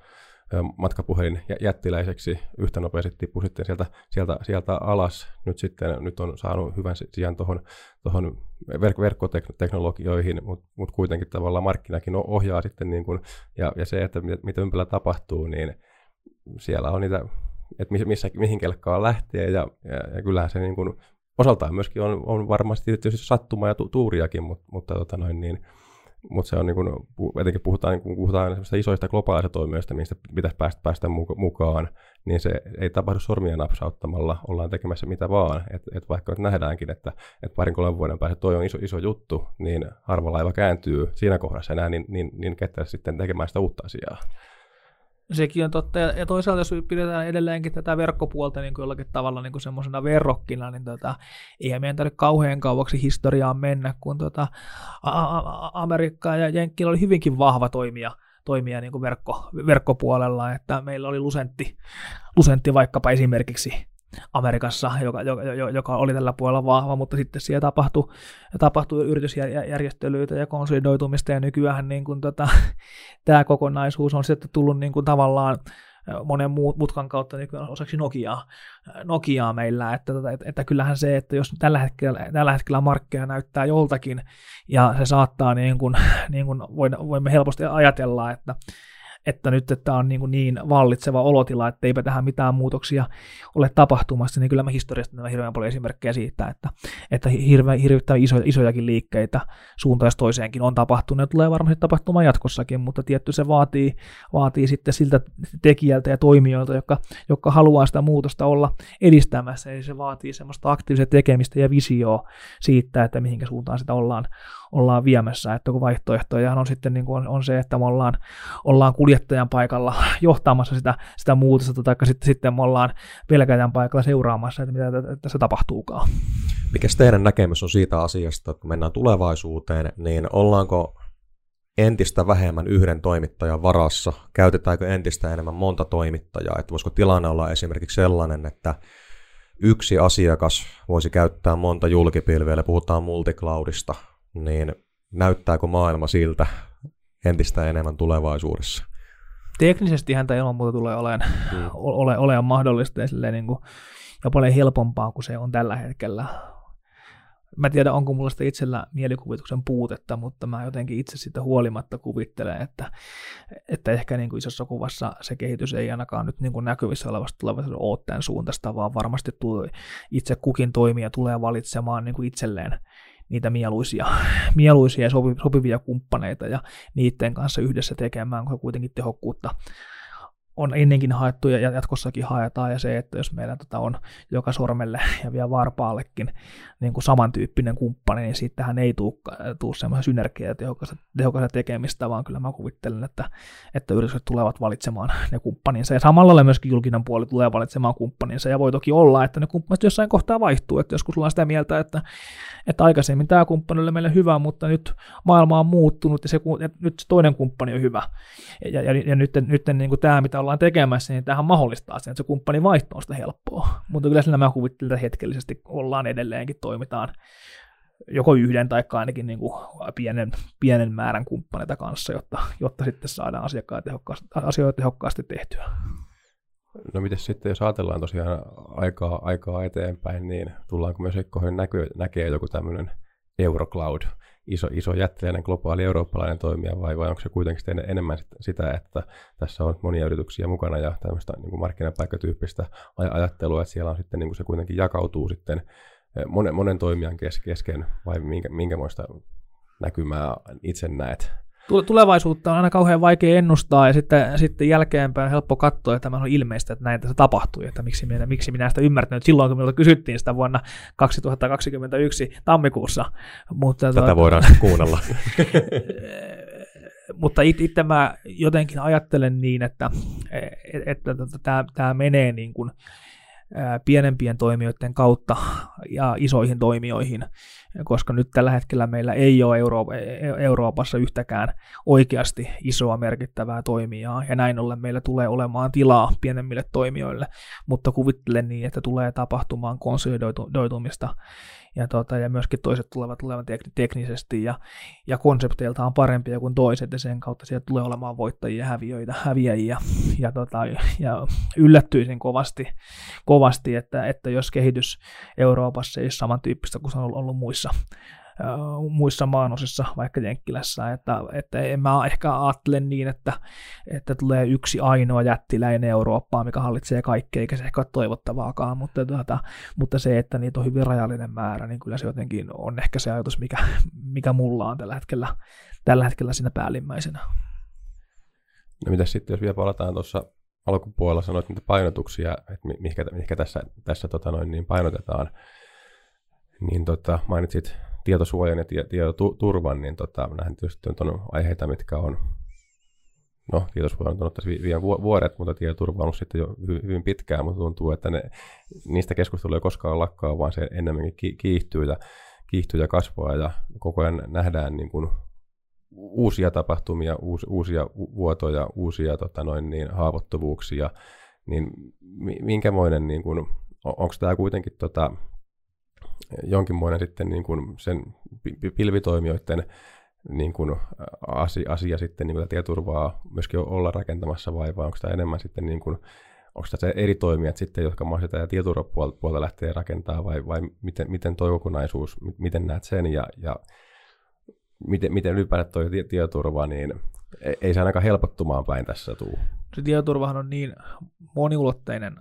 matkapuhelin jättiläiseksi yhtä nopeasti tippui sitten sieltä, sieltä, sieltä alas. Nyt sitten nyt on saanut hyvän sijaan tuohon tohon verk- verkkoteknologioihin, mutta mut kuitenkin tavallaan markkinakin ohjaa sitten, niin kuin, ja, ja se, että mitä, ympärillä tapahtuu, niin siellä on niitä, että missä, mihin kelkkaan lähtee, ja, ja, ja kyllähän se niin kuin, osaltaan myöskin on, on varmasti tietysti sattuma ja tu- tuuriakin, mutta, mutta tota noin, niin, mutta se on niin kuin, etenkin puhutaan, niin kun puhutaan isoista globaalista toimijoista, mistä pitäisi päästä, päästä mukaan, niin se ei tapahdu sormia napsauttamalla, ollaan tekemässä mitä vaan. Et, et vaikka nyt nähdäänkin, että et parin kolmen vuoden päästä toi on iso, iso juttu, niin harva kääntyy siinä kohdassa enää niin, niin, niin kettä sitten tekemään sitä uutta asiaa sekin on totta. Ja toisaalta jos pidetään edelleenkin tätä verkkopuolta niin kuin jollakin tavalla niin kuin semmoisena verrokkina, niin tota, eihän meidän tarvitse kauhean kauaksi historiaan mennä, kun tota, Amerikka ja Jenkkillä oli hyvinkin vahva toimija, toimia niin kuin verkko, verkkopuolella, että meillä oli Lusentti, Lusentti vaikkapa esimerkiksi Amerikassa, joka, joka, joka oli tällä puolella vahva, mutta sitten siellä tapahtui, tapahtui yritysjärjestelyitä ja konsolidoitumista, ja nykyään niin kuin tota, [LAUGHS] tämä kokonaisuus on sitten tullut niin kuin tavallaan monen mutkan kautta niin osaksi Nokiaa, Nokiaa meillä, että, että, että, että kyllähän se, että jos tällä hetkellä, tällä hetkellä markkeja näyttää joltakin, ja se saattaa niin kuin, [LAUGHS] niin kuin voimme helposti ajatella, että että nyt että on niin, niin vallitseva olotila, että eipä tähän mitään muutoksia ole tapahtumassa, niin kyllä mä historiasta näen hirveän paljon esimerkkejä siitä, että, että hirveän, hirvittävän iso, isojakin liikkeitä suuntaan toiseenkin. On tapahtunut ja tulee varmasti tapahtumaan jatkossakin, mutta tietty se vaatii, vaatii sitten siltä tekijältä ja toimijoilta, jotka, jotka haluaa sitä muutosta olla edistämässä, eli se vaatii semmoista aktiivista tekemistä ja visioa siitä, että mihinkä suuntaan sitä ollaan, ollaan viemässä, että kun vaihtoehtoja on sitten niin kuin on, on se, että me ollaan, ollaan kuljettajan paikalla [LAUGHS] johtamassa sitä, sitä muutosta, tai sitten, sitten me ollaan pelkäjän paikalla seuraamassa, että mitä tässä tapahtuukaan. Mikä teidän näkemys on siitä asiasta, että kun mennään tulevaisuuteen, niin ollaanko entistä vähemmän yhden toimittajan varassa? Käytetäänkö entistä enemmän monta toimittajaa? Että voisiko tilanne olla esimerkiksi sellainen, että yksi asiakas voisi käyttää monta julkipilveä, puhutaan multicloudista, niin näyttääkö maailma siltä entistä enemmän tulevaisuudessa? Teknisesti häntä ilman muuta tulee olemaan, mm. ole, ole mahdollista ja, niin kuin, ja paljon helpompaa kuin se on tällä hetkellä. Mä tiedän, onko mulla sitä itsellä mielikuvituksen puutetta, mutta mä jotenkin itse sitä huolimatta kuvittelen, että, että ehkä niin kuin isossa kuvassa se kehitys ei ainakaan nyt niin kuin näkyvissä olevasta tulevaisuuden ole tämän suuntaista, vaan varmasti tulee, itse kukin toimija tulee valitsemaan niin kuin itselleen niitä mieluisia, [LAUGHS] mieluisia ja sopivia kumppaneita ja niiden kanssa yhdessä tekemään, kun kuitenkin tehokkuutta on ennenkin haettu ja jatkossakin haetaan, ja se, että jos meillä tota on joka sormelle ja vielä varpaallekin niin kuin samantyyppinen kumppani, niin siitähän ei tule semmoisia synergiaa ja tehokasta, tehokasta tekemistä, vaan kyllä mä kuvittelen, että, että yritykset tulevat valitsemaan ne kumppaninsa, ja samalla lailla myöskin julkinen puoli tulee valitsemaan kumppaninsa, ja voi toki olla, että ne kumppanit jossain kohtaa vaihtuu, että joskus ollaan sitä mieltä, että, että aikaisemmin tämä kumppani oli meille hyvä, mutta nyt maailma on muuttunut, ja, se, ja nyt se toinen kumppani on hyvä, ja, ja, ja nyt, nyt niin kuin tämä, mitä ollaan tekemässä, niin tähän mahdollistaa sen, että se kumppani vaihto on sitä helppoa. Mutta kyllä sillä mä kuvittelen, että hetkellisesti ollaan edelleenkin, toimitaan joko yhden tai ainakin niin kuin pienen, pienen määrän kumppaneita kanssa, jotta, jotta sitten saadaan asiakkaat tehokkaasti, asioita tehokkaasti tehtyä. No miten sitten, jos ajatellaan tosiaan aikaa, aikaa eteenpäin, niin tullaanko myös Ekkohen näkee, näkee joku tämmöinen Eurocloud, iso, iso jättiläinen globaali eurooppalainen toimija, vai, vai onko se kuitenkin enemmän sitä, että tässä on monia yrityksiä mukana ja tämmöistä niin kuin markkinapaikkatyyppistä ajattelua, että siellä on sitten niin kuin se kuitenkin jakautuu sitten monen, monen toimijan kesken, vai minkä, minkämoista näkymää itse näet? tulevaisuutta on aina kauhean vaikea ennustaa ja sitten, sitten jälkeenpäin on helppo katsoa, että tämä on ilmeistä, että näin tässä tapahtui, että miksi minä, miksi minä sitä ymmärtänyt silloin, kun minulta kysyttiin sitä vuonna 2021 tammikuussa. Mutta, Tätä tuota, voidaan kuunnella. [LAUGHS] mutta itse mä jotenkin ajattelen niin, että, että, että, että tämä, tämä menee niin kuin, pienempien toimijoiden kautta ja isoihin toimijoihin, koska nyt tällä hetkellä meillä ei ole Euro- e-, Euroopassa yhtäkään oikeasti isoa merkittävää toimijaa, ja näin ollen meillä tulee olemaan tilaa pienemmille toimijoille, mutta kuvittelen niin, että tulee tapahtumaan konsolidoitumista ja, tota, ja myöskin toiset tulevat tulevan teknisesti ja, ja konsepteiltaan parempia kuin toiset ja sen kautta sieltä tulee olemaan voittajia ja häviöitä, häviäjiä. Ja, tota, ja yllättyisin kovasti, kovasti että, että jos kehitys Euroopassa ei ole samantyyppistä kuin se on ollut muissa muissa maanosissa, vaikka Jenkkilässä, että, että en mä ehkä ajattele niin, että, että tulee yksi ainoa jättiläinen Eurooppaa, mikä hallitsee kaikkea, eikä se ehkä ole toivottavaakaan, mutta, tuota, mutta se, että niitä on hyvin rajallinen määrä, niin kyllä se jotenkin on ehkä se ajatus, mikä, mikä mulla on tällä hetkellä, tällä hetkellä siinä päällimmäisenä. No mitä sitten, jos vielä palataan tuossa alkupuolella, sanoit niitä painotuksia, että mihinkä, mihinkä tässä, tässä tota noin, niin painotetaan, niin tota, mainitsit tietosuojan ja tietoturvan, niin tota, nähdään tietysti on aiheita, mitkä on, no tietosuoja on tässä vielä vuodet, mutta tietoturva on ollut sitten jo hyvin pitkään, mutta tuntuu, että ne, niistä keskusteluja ei koskaan lakkaa, vaan se enemmänkin kiihtyy ja, kiihtyy ja kasvaa ja koko ajan nähdään niin kuin uusia tapahtumia, uus, uusia vuotoja, uusia tota noin, niin, haavoittuvuuksia, niin minkämoinen, niin kuin, onko tämä kuitenkin tota, jonkinmoinen sitten niin kuin sen pilvitoimijoiden niin kuin asia, asia sitten niin kuin tietoturvaa myöskin olla rakentamassa vai, vai onko tämä enemmän sitten niin kuin, onko tämä eri toimijat sitten, jotka mahdollisesti tätä tietoturvapuolta lähtee rakentaa vai, vai miten, miten tuo kokonaisuus, miten näet sen ja, ja miten, miten ylipäätään tuo tietoturva, niin ei, ei se ainakaan helpottumaan päin tässä tuu. Se tietoturvahan on niin moniulotteinen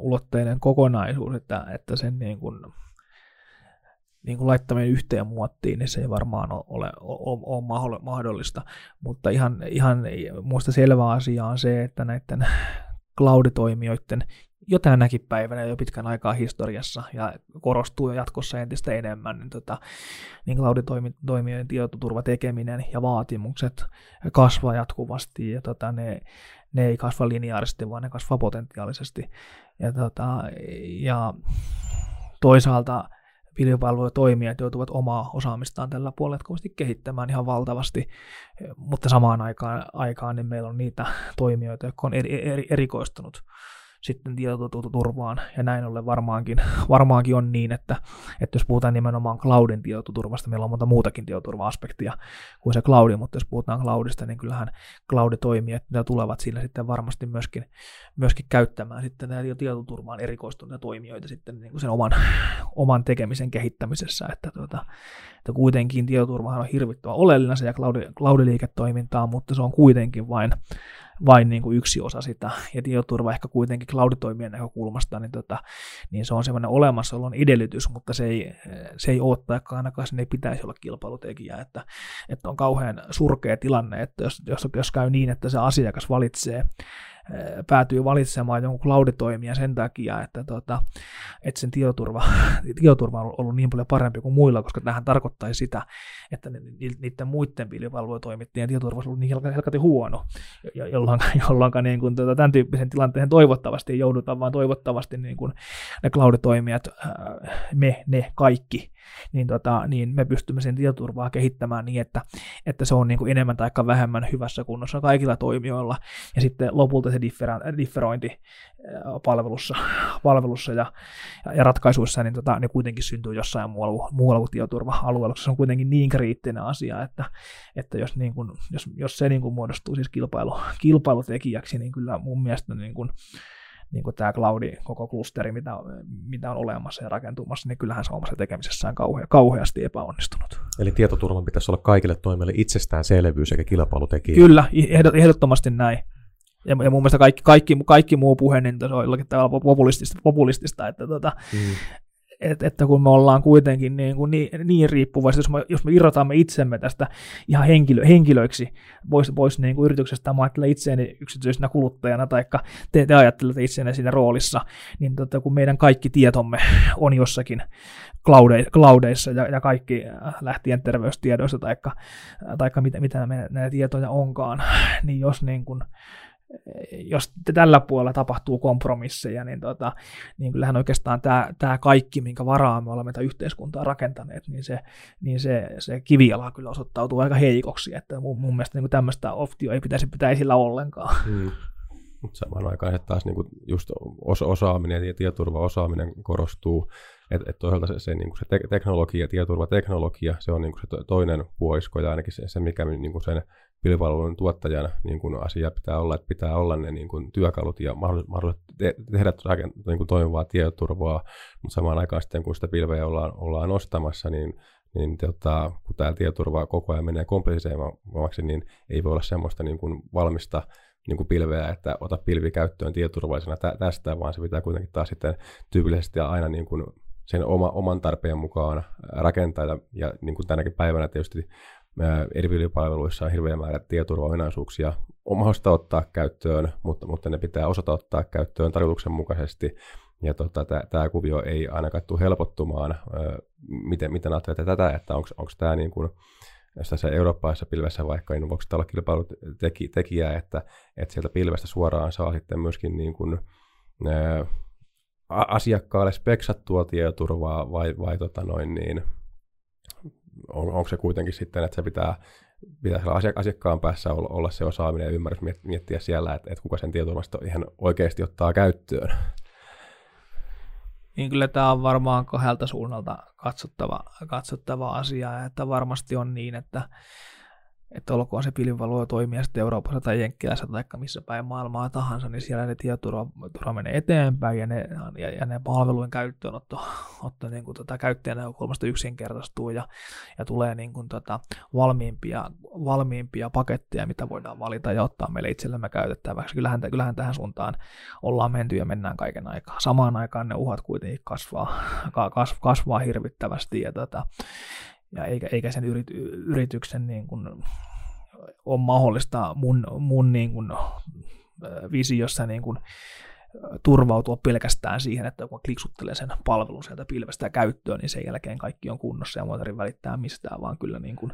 ulotteinen kokonaisuus, että, että sen niin kuin, niin kuin laittaminen yhteen muottiin, niin se ei varmaan ole, ole, ole, mahdollista. Mutta ihan, ihan muista selvä asia on se, että näiden cloud-toimijoiden jo tänäkin päivänä jo pitkän aikaa historiassa ja korostuu jo jatkossa entistä enemmän, niin, tota, niin cloud-toimijoiden tietoturvatekeminen ja vaatimukset kasvaa jatkuvasti ja tota, ne, ne ei kasva lineaarisesti, vaan ne kasvaa potentiaalisesti. Ja, tota, ja toisaalta pilvipalvelutoimijat joutuvat omaa osaamistaan tällä puolella jatkuvasti kehittämään ihan valtavasti, mutta samaan aikaan, aikaan niin meillä on niitä toimijoita, jotka on eri, eri, erikoistunut sitten tietoturvaan, ja näin ollen varmaankin, [LAUGHS] varmaankin on niin, että, että jos puhutaan nimenomaan cloudin tietoturvasta, meillä on monta muutakin tietoturva-aspektia kuin se cloudi, mutta jos puhutaan cloudista, niin kyllähän cloud-toimijat ne tulevat siinä sitten varmasti myöskin, myöskin käyttämään sitten näitä tietoturvaan erikoistuneita toimijoita sitten niin kuin sen oman, [LAUGHS] oman tekemisen kehittämisessä, että, tuota, että kuitenkin tietoturvahan on hirvittävän oleellinen se ja cloud-liiketoimintaa, mutta se on kuitenkin vain vain niin kuin yksi osa sitä, ja tietoturva ehkä kuitenkin cloud-toimien näkökulmasta, niin, tota, niin se on semmoinen olemassaolon edellytys, mutta se ei, se ei ole, tai ainakaan sen ei pitäisi olla kilpailutekijä, että, että on kauhean surkea tilanne, että jos, jos, jos käy niin, että se asiakas valitsee päätyy valitsemaan jonkun cloud-toimijan sen takia, että, tota, että sen tietoturva, [LAUGHS] tietoturva on ollut niin paljon parempi kuin muilla, koska tähän tarkoittaisi sitä, että niiden muiden pilvipalvelutoimittajien tietoturva on ollut niin helkati huono, jolloin, jolloin [LAUGHS] niin kuin, tota, tämän tyyppisen tilanteen toivottavasti ei jouduta, vaan toivottavasti niin kuin, ne cloud-toimijat, me, ne kaikki, niin, tota, niin me pystymme sen tietoturvaa kehittämään niin, että, että se on niin kuin enemmän tai vähemmän hyvässä kunnossa kaikilla toimijoilla, ja sitten lopulta se differointi palvelussa, [LAUGHS] palvelussa ja, ja ratkaisuissa, niin, tota, ne kuitenkin syntyy jossain muualla, muualla kuin tietoturva-alueella, se on kuitenkin niin kriittinen asia, että, että jos, niin kuin, jos, jos se niin kuin muodostuu siis kilpailu, kilpailutekijäksi, niin kyllä mun mielestä niin kuin, niin kuin tämä cloudi, koko klusteri, mitä, mitä on olemassa ja rakentumassa, niin kyllähän se on omassa tekemisessään kauhea, kauheasti epäonnistunut. Eli tietoturvan pitäisi olla kaikille toimijoille itsestäänselvyys eikä kilpailutekijä. Kyllä, ehdottomasti näin. Ja, ja mun mielestä kaikki, kaikki, kaikki muu puhe, niin se on jollakin tavalla populistista, populistista että, tota, mm että, että kun me ollaan kuitenkin niin, kuin niin, niin riippuvaisia, jos me, jos me irrotamme itsemme tästä ihan henkilö, henkilöiksi pois, pois niin kuin yrityksestä, mä ajattelen itseäni yksityisenä kuluttajana, tai te, te ajattelette itseänne siinä roolissa, niin tota, kun meidän kaikki tietomme on jossakin cloude, cloudeissa ja, ja kaikki äh, lähtien terveystiedoista, tai taikka mitä, mitä me, näitä tietoja onkaan, niin jos niin kuin, jos tällä puolella tapahtuu kompromisseja, niin, tota, niin kyllähän oikeastaan tämä, tämä kaikki, minkä varaa me olemme tätä yhteiskuntaa rakentaneet, niin se, niin se, se kiviala kyllä osoittautuu aika heikoksi, että mun, mun mielestä niin tämmöistä optio ei pitäisi pitää esillä ollenkaan. Hmm. Mutta samaan aikaan että taas niinku just osaaminen ja tietoturvaosaaminen korostuu, että et toisaalta se, se, niinku se te- teknologia, tietoturvateknologia, se on niinku se toinen puolisko ja ainakin se, se mikä niinku sen pilvipalvelun tuottajan niin asia pitää olla, että pitää olla ne niin työkalut ja mahdollisuudet te- tehdä niin toimivaa tietoturvaa, mutta samaan aikaan sitten kun sitä pilveä ollaan, ollaan ostamassa, niin niin tota, kun tämä tietoturva koko ajan menee kompleksemmaksi, niin ei voi olla semmoista niin kuin valmista niin kuin pilveä, että ota pilvi käyttöön tietoturvallisena tä- tästä, vaan se pitää kuitenkin taas sitten tyypillisesti aina niin kuin sen oma, oman tarpeen mukaan rakentaa. Ja, ja niin kuin tänäkin päivänä tietysti eri palveluissa on hirveä määrä tietoturvaominaisuuksia mahdollista ottaa käyttöön, mutta, mutta ne pitää osata ottaa käyttöön tarkoituksenmukaisesti. Ja tota, tämä kuvio ei ainakaan tule helpottumaan. Miten, miten ajattelette tätä, että onko tämä niin kuin, tässä eurooppalaisessa pilvessä vaikka, niin voiko olla kilpailutekijä, että, että sieltä pilvestä suoraan saa sitten myöskin niin kuin, asiakkaalle speksattua tietoturvaa vai, vai tota noin niin, on, onko se kuitenkin sitten, että se pitää, pitää asiakkaan päässä olla, olla se osaaminen ja ymmärrys miettiä siellä, että, että kuka sen tietoturvasta ihan oikeasti ottaa käyttöön. Niin kyllä tämä on varmaan kahdelta suunnalta katsottava, katsottava asia, että varmasti on niin, että että olkoon se pilvivalvoja toimia sitten Euroopassa tai Jenkkilässä tai missä päin maailmaa tahansa, niin siellä ne tietoturva menee eteenpäin ja ne, ja, ja ne palvelujen käyttöönotto otto, niin kuin tota, käyttäjän näkökulmasta yksinkertaistuu ja, ja tulee niin kuin, tota, valmiimpia, valmiimpia paketteja, mitä voidaan valita ja ottaa meille itsellemme käytettäväksi. Kyllähän, kyllähän tähän suuntaan ollaan menty ja mennään kaiken aikaa. Samaan aikaan ne uhat kuitenkin kasvaa, kasvaa hirvittävästi ja tota, ja eikä, eikä sen yrit, yrityksen niin kuin, ole mahdollista mun, mun niin kuin, visiossa niin kuin, turvautua pelkästään siihen, että kun kliksuttelee sen palvelun sieltä pilvestä käyttöön, niin sen jälkeen kaikki on kunnossa ja motori välittää mistään, vaan kyllä niin kuin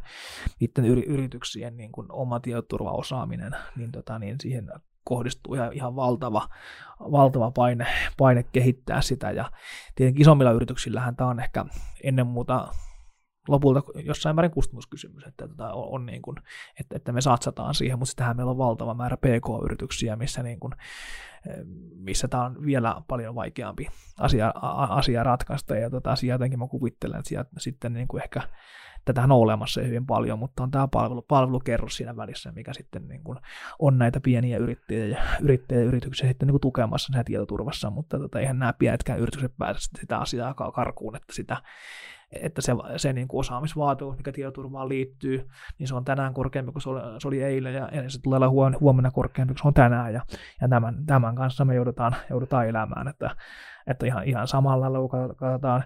niiden yrityksien niin kuin oma tietoturvaosaaminen, niin, tota, niin siihen kohdistuu ihan, ihan valtava, valtava paine, paine kehittää sitä. Ja tietenkin isommilla yrityksillähän tämä on ehkä ennen muuta lopulta jossain määrin kustannuskysymys, että, tota, on, niin kuin, että, että me satsataan siihen, mutta sitähän meillä on valtava määrä PK-yrityksiä, missä, niin kuin, missä tämä on vielä paljon vaikeampi asia, asia ratkaista, ja tota, asia jotenkin mä kuvittelen, että sieltä, sitten niin kuin ehkä tätähän on olemassa hyvin paljon, mutta on tämä palvelu, palvelukerros siinä välissä, mikä sitten niin kuin on näitä pieniä yrittäjiä, yrittäjiä yrityksiä sitten niin kuin tukemassa tietoturvassa, mutta tota, eihän nämä pienetkään yritykset pääse sitä asiaa karkuun, että sitä että se, se niin kuin osaamisvaatimus, mikä tietoturvaan liittyy, niin se on tänään korkeampi kuin se oli, se oli eilen, ja, se tulee olla huomenna korkeampi kuin se on tänään, ja, ja tämän, tämän kanssa me joudutaan, joudutaan elämään, että, että ihan, ihan samalla lailla, kun katsotaan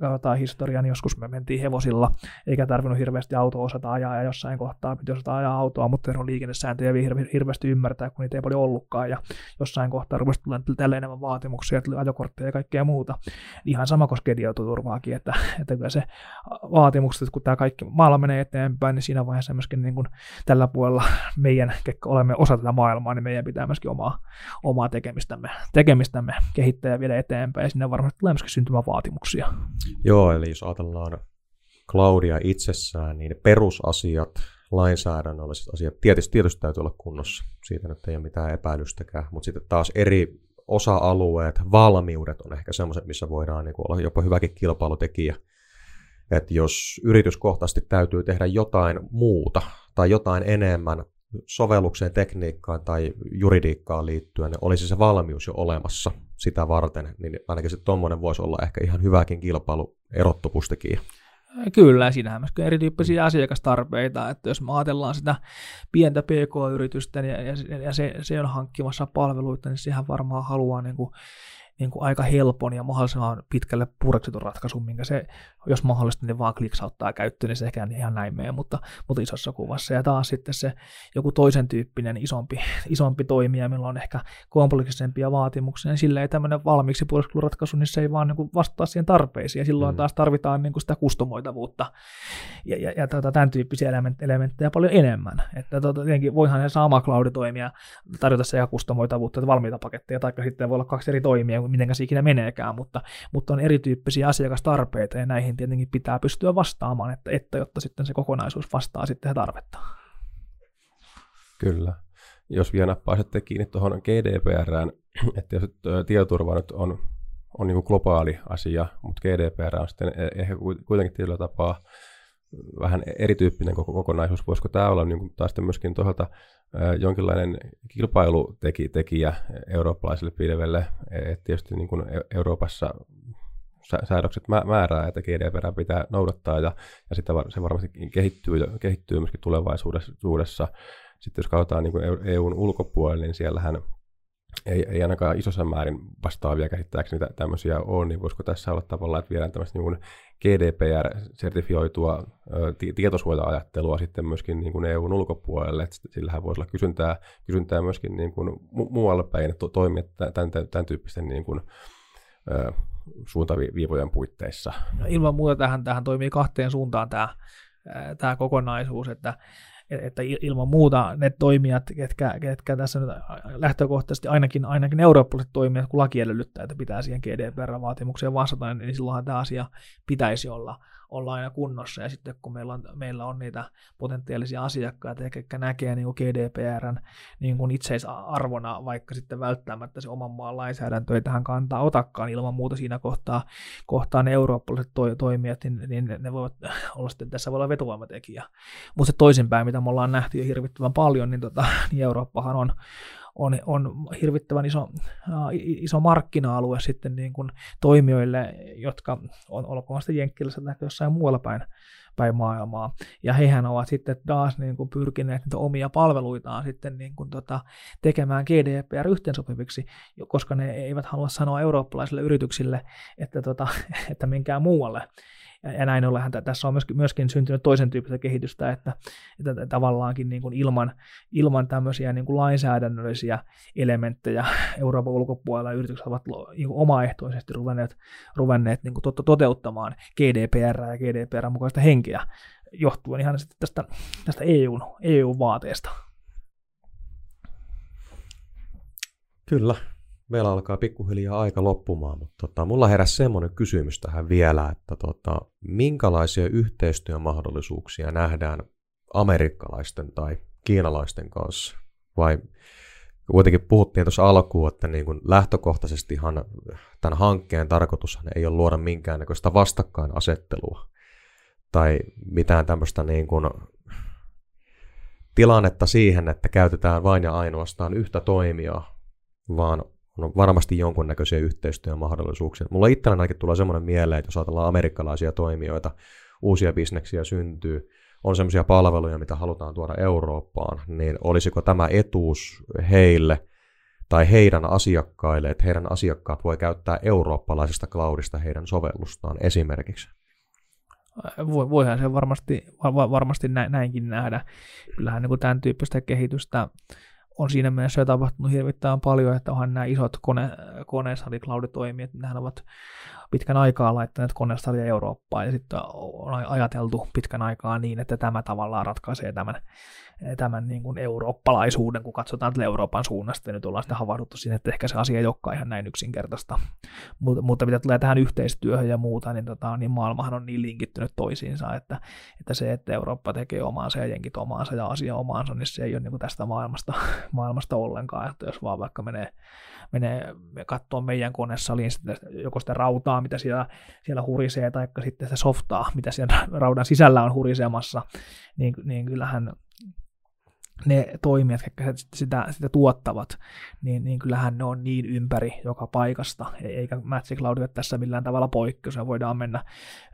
katsotaan historiaa, niin joskus me mentiin hevosilla, eikä tarvinnut hirveästi autoa osata ajaa, ja jossain kohtaa piti osata ajaa autoa, mutta on liikennesääntöjä ei hirveästi ymmärtää, kun niitä ei paljon ollutkaan, ja jossain kohtaa rupesi tulemaan tälle enemmän vaatimuksia, tuli ajokortteja ja kaikkea muuta. Ihan sama koskee tietoturvaakin, että, että kyllä se vaatimukset, kun tämä kaikki maailma menee eteenpäin, niin siinä vaiheessa myöskin niin kuin tällä puolella meidän, ketkä olemme osa tätä maailmaa, niin meidän pitää myöskin omaa, omaa tekemistämme, tekemistämme kehittää ja viedä eteenpäin, ja sinne varmasti tulee myöskin syntymään vaatimuksia Joo, eli jos ajatellaan Claudia itsessään, niin perusasiat, lainsäädännölliset asiat, tietysti, tietysti täytyy olla kunnossa. Siitä nyt ei ole mitään epäilystäkään, mutta sitten taas eri osa-alueet, valmiudet on ehkä semmoiset, missä voidaan niin olla jopa hyväkin kilpailutekijä. Että jos yrityskohtaisesti täytyy tehdä jotain muuta tai jotain enemmän sovellukseen, tekniikkaan tai juridiikkaan liittyen, niin olisi se valmius jo olemassa sitä varten, niin ainakin se tuommoinen voisi olla ehkä ihan hyväkin kilpailu erottuvuustekijä. Kyllä, siinähän myös erityyppisiä asiakastarpeita, että jos me ajatellaan sitä pientä PK-yritystä ja, ja, ja se, se on hankkimassa palveluita, niin sehän varmaan haluaa niin kuin niin kuin aika helpon ja mahdollisimman pitkälle pureksitun ratkaisun, minkä se, jos mahdollista, niin vaan kliksauttaa käyttöön, niin se ehkä ihan näin mene, mutta, mutta isossa kuvassa. Ja taas sitten se joku toisen tyyppinen isompi, [LAUGHS] isompi toimija, millä on ehkä kompleksisempia vaatimuksia, niin sillä ei tämmöinen valmiiksi pureksitun ratkaisu, niin se ei vaan niin kuin vastaa siihen tarpeisiin, ja silloin mm. taas tarvitaan niin kuin sitä kustomoitavuutta ja, ja, ja tota, tämän tyyppisiä elementtejä paljon enemmän. Että tota, tietenkin voihan se sama cloud-toimija tarjota se kustomoitavuutta, että valmiita paketteja, tai sitten voi olla kaksi eri toimia, miten se ikinä meneekään, mutta, mutta on erityyppisiä asiakastarpeita ja näihin tietenkin pitää pystyä vastaamaan, että, että jotta sitten se kokonaisuus vastaa sitten tarvetta. Kyllä. Jos vielä nappaisitte kiinni tuohon GDPRään, [CLEARS THROAT] että jos tietoturva nyt on, on niin globaali asia, mutta GDPR on sitten e-, ehkä kuitenkin tietyllä tapaa vähän erityyppinen koko kokonaisuus. Voisiko tämä olla niin kuin taas myöskin toisaalta jonkinlainen kilpailutekijä eurooppalaiselle pilvelle, että tietysti niin kuin Euroopassa säädökset määrää, että GDPR pitää noudattaa ja, ja sitä se varmasti kehittyy, kehittyy myöskin tulevaisuudessa. Sitten jos katsotaan niin EUn ulkopuolelle, niin siellähän ei, ei ainakaan isossa määrin vastaavia käsittääkseni tämmöisiä ole, niin voisiko tässä olla tavallaan, että viedään tämmöistä niin GDPR-sertifioitua tietosuoja-ajattelua sitten myöskin niin kuin EUn ulkopuolelle, että sillähän voisi olla kysyntää, kysyntää myöskin niin kuin mu- muualle päin to- toimia tämän, tämän, tämän tyyppisten niin kuin, ö, suuntaviivojen puitteissa. No ilman muuta tähän, tähän toimii kahteen suuntaan tämä, tämä kokonaisuus, että että ilman muuta ne toimijat, ketkä, ketkä tässä nyt lähtökohtaisesti ainakin, ainakin eurooppalaiset toimijat, kun laki edellyttää, että pitää siihen GDPR-vaatimukseen vastata, niin silloinhan tämä asia pitäisi olla, olla aina kunnossa. Ja sitten kun meillä on, meillä on niitä potentiaalisia asiakkaita, jotka näkee niin kuin GDPRn niin kuin itseisarvona, vaikka sitten välttämättä se oman maan lainsäädäntö ei tähän kantaa otakaan ilman muuta siinä kohtaa, kohtaa ne eurooppalaiset to, toimijat, niin, niin ne voivat olla sitten, tässä voi olla vetovoimatekijä. Mutta se toisinpäin, mitä me ollaan nähty jo hirvittävän paljon, niin, tota, niin Eurooppahan on, on, on hirvittävän iso, äh, iso markkina-alue sitten niin kuin toimijoille, jotka on olkoon sitten Jenkkilässä tai jossain muualla päin, päin maailmaa. Ja hehän ovat sitten taas niin kuin pyrkineet niitä omia palveluitaan sitten niin kuin tota, tekemään GDPR yhteensopiviksi, koska ne eivät halua sanoa eurooppalaisille yrityksille, että, tota, [LAUGHS] että minkään muualle ja, näin ollen tässä on myöskin, myöskin syntynyt toisen tyyppistä kehitystä, että, että tavallaankin niin kuin ilman, ilman tämmöisiä niin kuin lainsäädännöllisiä elementtejä [LAUGHS] Euroopan ulkopuolella yritykset ovat niin kuin omaehtoisesti ruvenneet, ruvenneet niin kuin toteuttamaan GDPR ja GDPR mukaista henkeä johtuen ihan sitten tästä, tästä EUn, EU-vaateesta. Kyllä, meillä alkaa pikkuhiljaa aika loppumaan, mutta tota, mulla heräsi semmoinen kysymys tähän vielä, että tota, minkälaisia yhteistyömahdollisuuksia nähdään amerikkalaisten tai kiinalaisten kanssa? Vai kuitenkin puhuttiin tuossa alkuun, että niin kuin lähtökohtaisestihan tämän hankkeen tarkoitus ei ole luoda minkäännäköistä vastakkainasettelua tai mitään tämmöistä niin kuin tilannetta siihen, että käytetään vain ja ainoastaan yhtä toimijaa, vaan on varmasti jonkunnäköisiä yhteistyömahdollisuuksia. Mulla itselleni ainakin tulee semmoinen mieleen, että jos ajatellaan amerikkalaisia toimijoita, uusia bisneksiä syntyy, on semmoisia palveluja, mitä halutaan tuoda Eurooppaan, niin olisiko tämä etuus heille tai heidän asiakkaille, että heidän asiakkaat voi käyttää eurooppalaisesta cloudista heidän sovellustaan esimerkiksi? Voihan se varmasti, varmasti näinkin nähdä. Kyllähän niin kuin tämän tyyppistä kehitystä on siinä mielessä jo tapahtunut hirvittävän paljon, että onhan nämä isot kone, konesalikouditoimijat, nehän ovat pitkän aikaa laittaneet konesalia Eurooppaan ja sitten on ajateltu pitkän aikaa niin, että tämä tavallaan ratkaisee tämän tämän niin kuin eurooppalaisuuden, kun katsotaan tätä Euroopan suunnasta, ja nyt ollaan sitten havahduttu siihen, että ehkä se asia ei olekaan ihan näin yksinkertaista. Mutta, mutta mitä tulee tähän yhteistyöhön ja muuta, niin, tota, niin maailmahan on niin linkittynyt toisiinsa, että, että se, että Eurooppa tekee omaansa ja jenkit omaansa ja asia omaansa, niin se ei ole niin kuin tästä maailmasta, [LAUGHS] maailmasta ollenkaan, että jos vaan vaikka menee menee katsoa meidän konesaliin sitten, joko sitä rautaa, mitä siellä, siellä hurisee, tai sitten sitä softaa, mitä siellä raudan sisällä on hurisemassa, niin, niin kyllähän ne toimijat, jotka sitä, sitä tuottavat, niin, niin kyllähän ne on niin ympäri joka paikasta, e-, eikä Magic Cloud tässä millään tavalla poikkeus, ja voidaan mennä,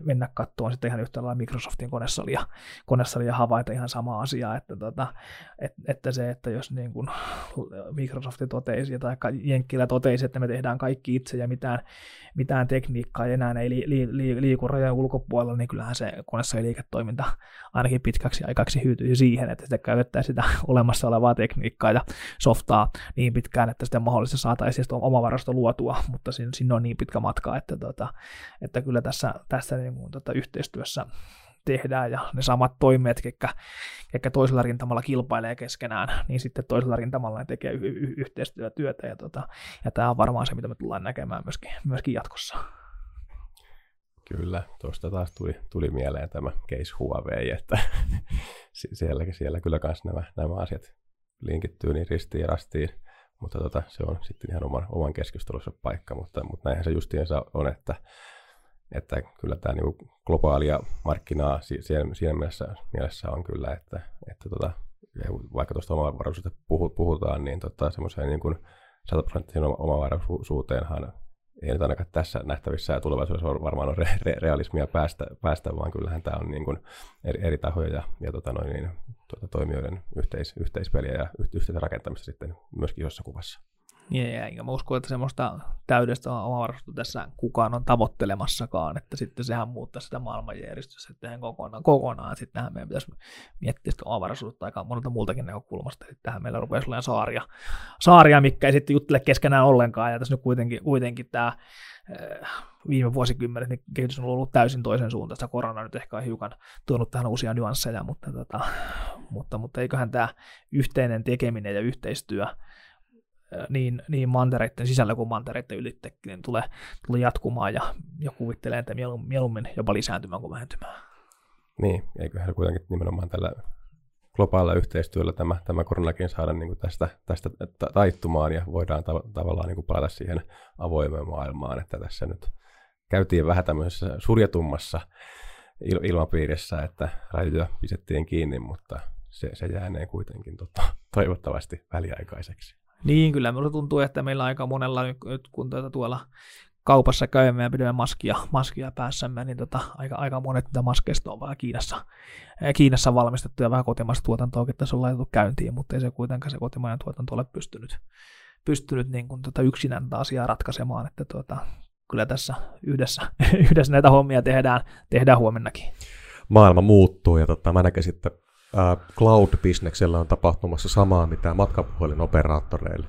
mennä katsomaan sitten ihan yhtä lailla Microsoftin konesalia, konesalia ja havaita ihan sama asia, että, tota, et, että se, että jos niin kuin Microsoft toteisi tai Jenkkilä toteisi, että me tehdään kaikki itse ja mitään, mitään tekniikkaa ei enää ei li, li, li, liiku rajojen ulkopuolella, niin kyllähän se liiketoiminta ainakin pitkäksi aikaksi hyytyisi siihen, että sitä käytettäisiin sitä olemassa olevaa tekniikkaa ja softaa niin pitkään, että sitten mahdollisesti saataisiin oma varasto luotua, mutta sinne, sinne on niin pitkä matka, että, tota, että kyllä tässä, tässä niin kuin, tota, yhteistyössä tehdään ja ne samat toimet, ketkä, ketkä toisella rintamalla kilpailee keskenään, niin sitten toisella rintamalla ne tekee y- y- yhteistyötyötä ja, tota, ja tämä on varmaan se, mitä me tullaan näkemään myöskin, myöskin jatkossa. Kyllä, tuosta taas tuli, tuli mieleen tämä case Huawei, että [LAUGHS] siellä, siellä kyllä myös nämä, nämä asiat linkittyy niin ristiin ja rastiin, mutta tota, se on sitten ihan oman, oman keskustelussa paikka, mutta, mutta näinhän se justiinsa on, että, että kyllä tämä niin globaalia markkinaa siinä, siinä mielessä, mielessä on kyllä, että, että tota, vaikka tuosta omavaraisuudesta puhutaan, niin tota, semmoiseen niin kuin 100 prosenttisen omavaraisuuteenhan ei nyt ainakaan tässä nähtävissä ja tulevaisuudessa varmaan on re- re- realismia päästä, päästä, vaan kyllähän tämä on niin kuin eri, eri tahoja ja, ja tota noin, niin, tuota, toimijoiden yhteis, yhteispeliä ja yhteistä rakentamista sitten myöskin isossa kuvassa. Ja, enkä mä usko, että semmoista täydestä omavaraisuutta tässä kukaan on tavoittelemassakaan, että sitten sehän muuttaa sitä maailmanjärjestystä sitten kokonaan, kokonaan. Sittenhän meidän pitäisi miettiä sitä omavaraisuutta aika monelta muultakin näkökulmasta. Sittenhän meillä rupeaa olemaan saaria, saaria, mikä ei sitten juttele keskenään ollenkaan. Ja tässä nyt kuitenkin, kuitenkin tämä eh, viime vuosikymmenet niin kehitys on ollut täysin toisen suuntaan. Korona nyt ehkä on hiukan tuonut tähän uusia nyansseja, mutta, tota, mutta, mutta eiköhän tämä yhteinen tekeminen ja yhteistyö niin, niin mantereiden sisällä kuin mantereiden ylittekin niin tulee, tulee jatkumaan ja, ja kuvittelee, että mieluummin jopa lisääntymään kuin vähentymään. Niin, eiköhän kuitenkin nimenomaan tällä globaalilla yhteistyöllä tämä, tämä koronakin saada niin kuin tästä, tästä taittumaan ja voidaan tav- tavallaan niin kuin palata siihen avoimeen maailmaan, että tässä nyt käytiin vähän tämmöisessä surjatummassa il- ilmapiirissä, että rajoja pistettiin kiinni, mutta se, se jäänee kuitenkin tota, toivottavasti väliaikaiseksi. Niin, kyllä minusta tuntuu, että meillä aika monella nyt, kun tuota tuolla kaupassa käymme ja pidämme maskia, maskia päässämme, niin tota, aika, aika monet niitä maskeista on vähän Kiinassa, Kiinassa valmistettu ja vähän kotimaista tuotantoa tässä on laitettu käyntiin, mutta ei se kuitenkaan se kotimainen tuotanto ole pystynyt, pystynyt niin kuin tota yksinään tätä asiaa ratkaisemaan, että tuota, kyllä tässä yhdessä, [LAUGHS] yhdessä näitä hommia tehdään, tehdään huomennakin. Maailma muuttuu ja tota, mä näkisin, että cloud-bisneksellä on tapahtumassa samaa, mitä matkapuhelinoperaattoreille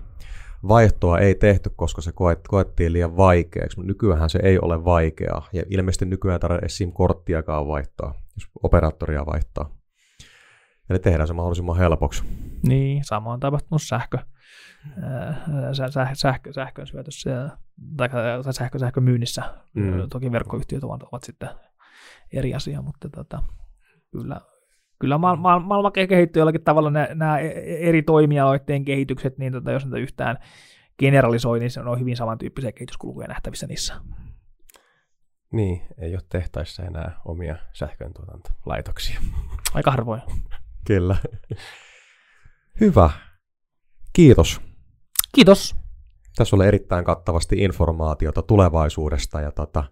vaihtoa ei tehty, koska se koettiin liian vaikeaksi, mutta nykyään se ei ole vaikeaa. Ja ilmeisesti nykyään tarvitse SIM-korttiakaan vaihtaa, jos operaattoria vaihtaa. Eli tehdään se mahdollisimman helpoksi. Niin, sama on tapahtunut sähkö, sähkö, sähkö, sähkön syötössä tai sähkö, sähkömyynnissä. Mm. Toki verkkoyhtiöt ovat, ovat sitten eri asia, mutta tota, kyllä kyllä ma- ma- maailma kehittyy jollakin tavalla nämä e-, e-, eri toimialoiden kehitykset, niin tota, jos niitä yhtään generalisoi, niin se on hyvin samantyyppisiä kehityskulkuja nähtävissä niissä. Niin, ei ole tehtaissa enää omia sähköntuotantolaitoksia. Aika harvoin. Kyllä. Hyvä. Kiitos. Kiitos. Tässä oli erittäin kattavasti informaatiota tulevaisuudesta ja tota,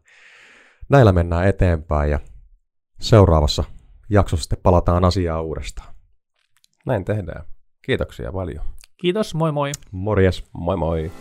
näillä mennään eteenpäin ja seuraavassa jaksossa sitten palataan asiaan uudestaan. Näin tehdään. Kiitoksia paljon. Kiitos, moi moi. Morjes. Moi moi.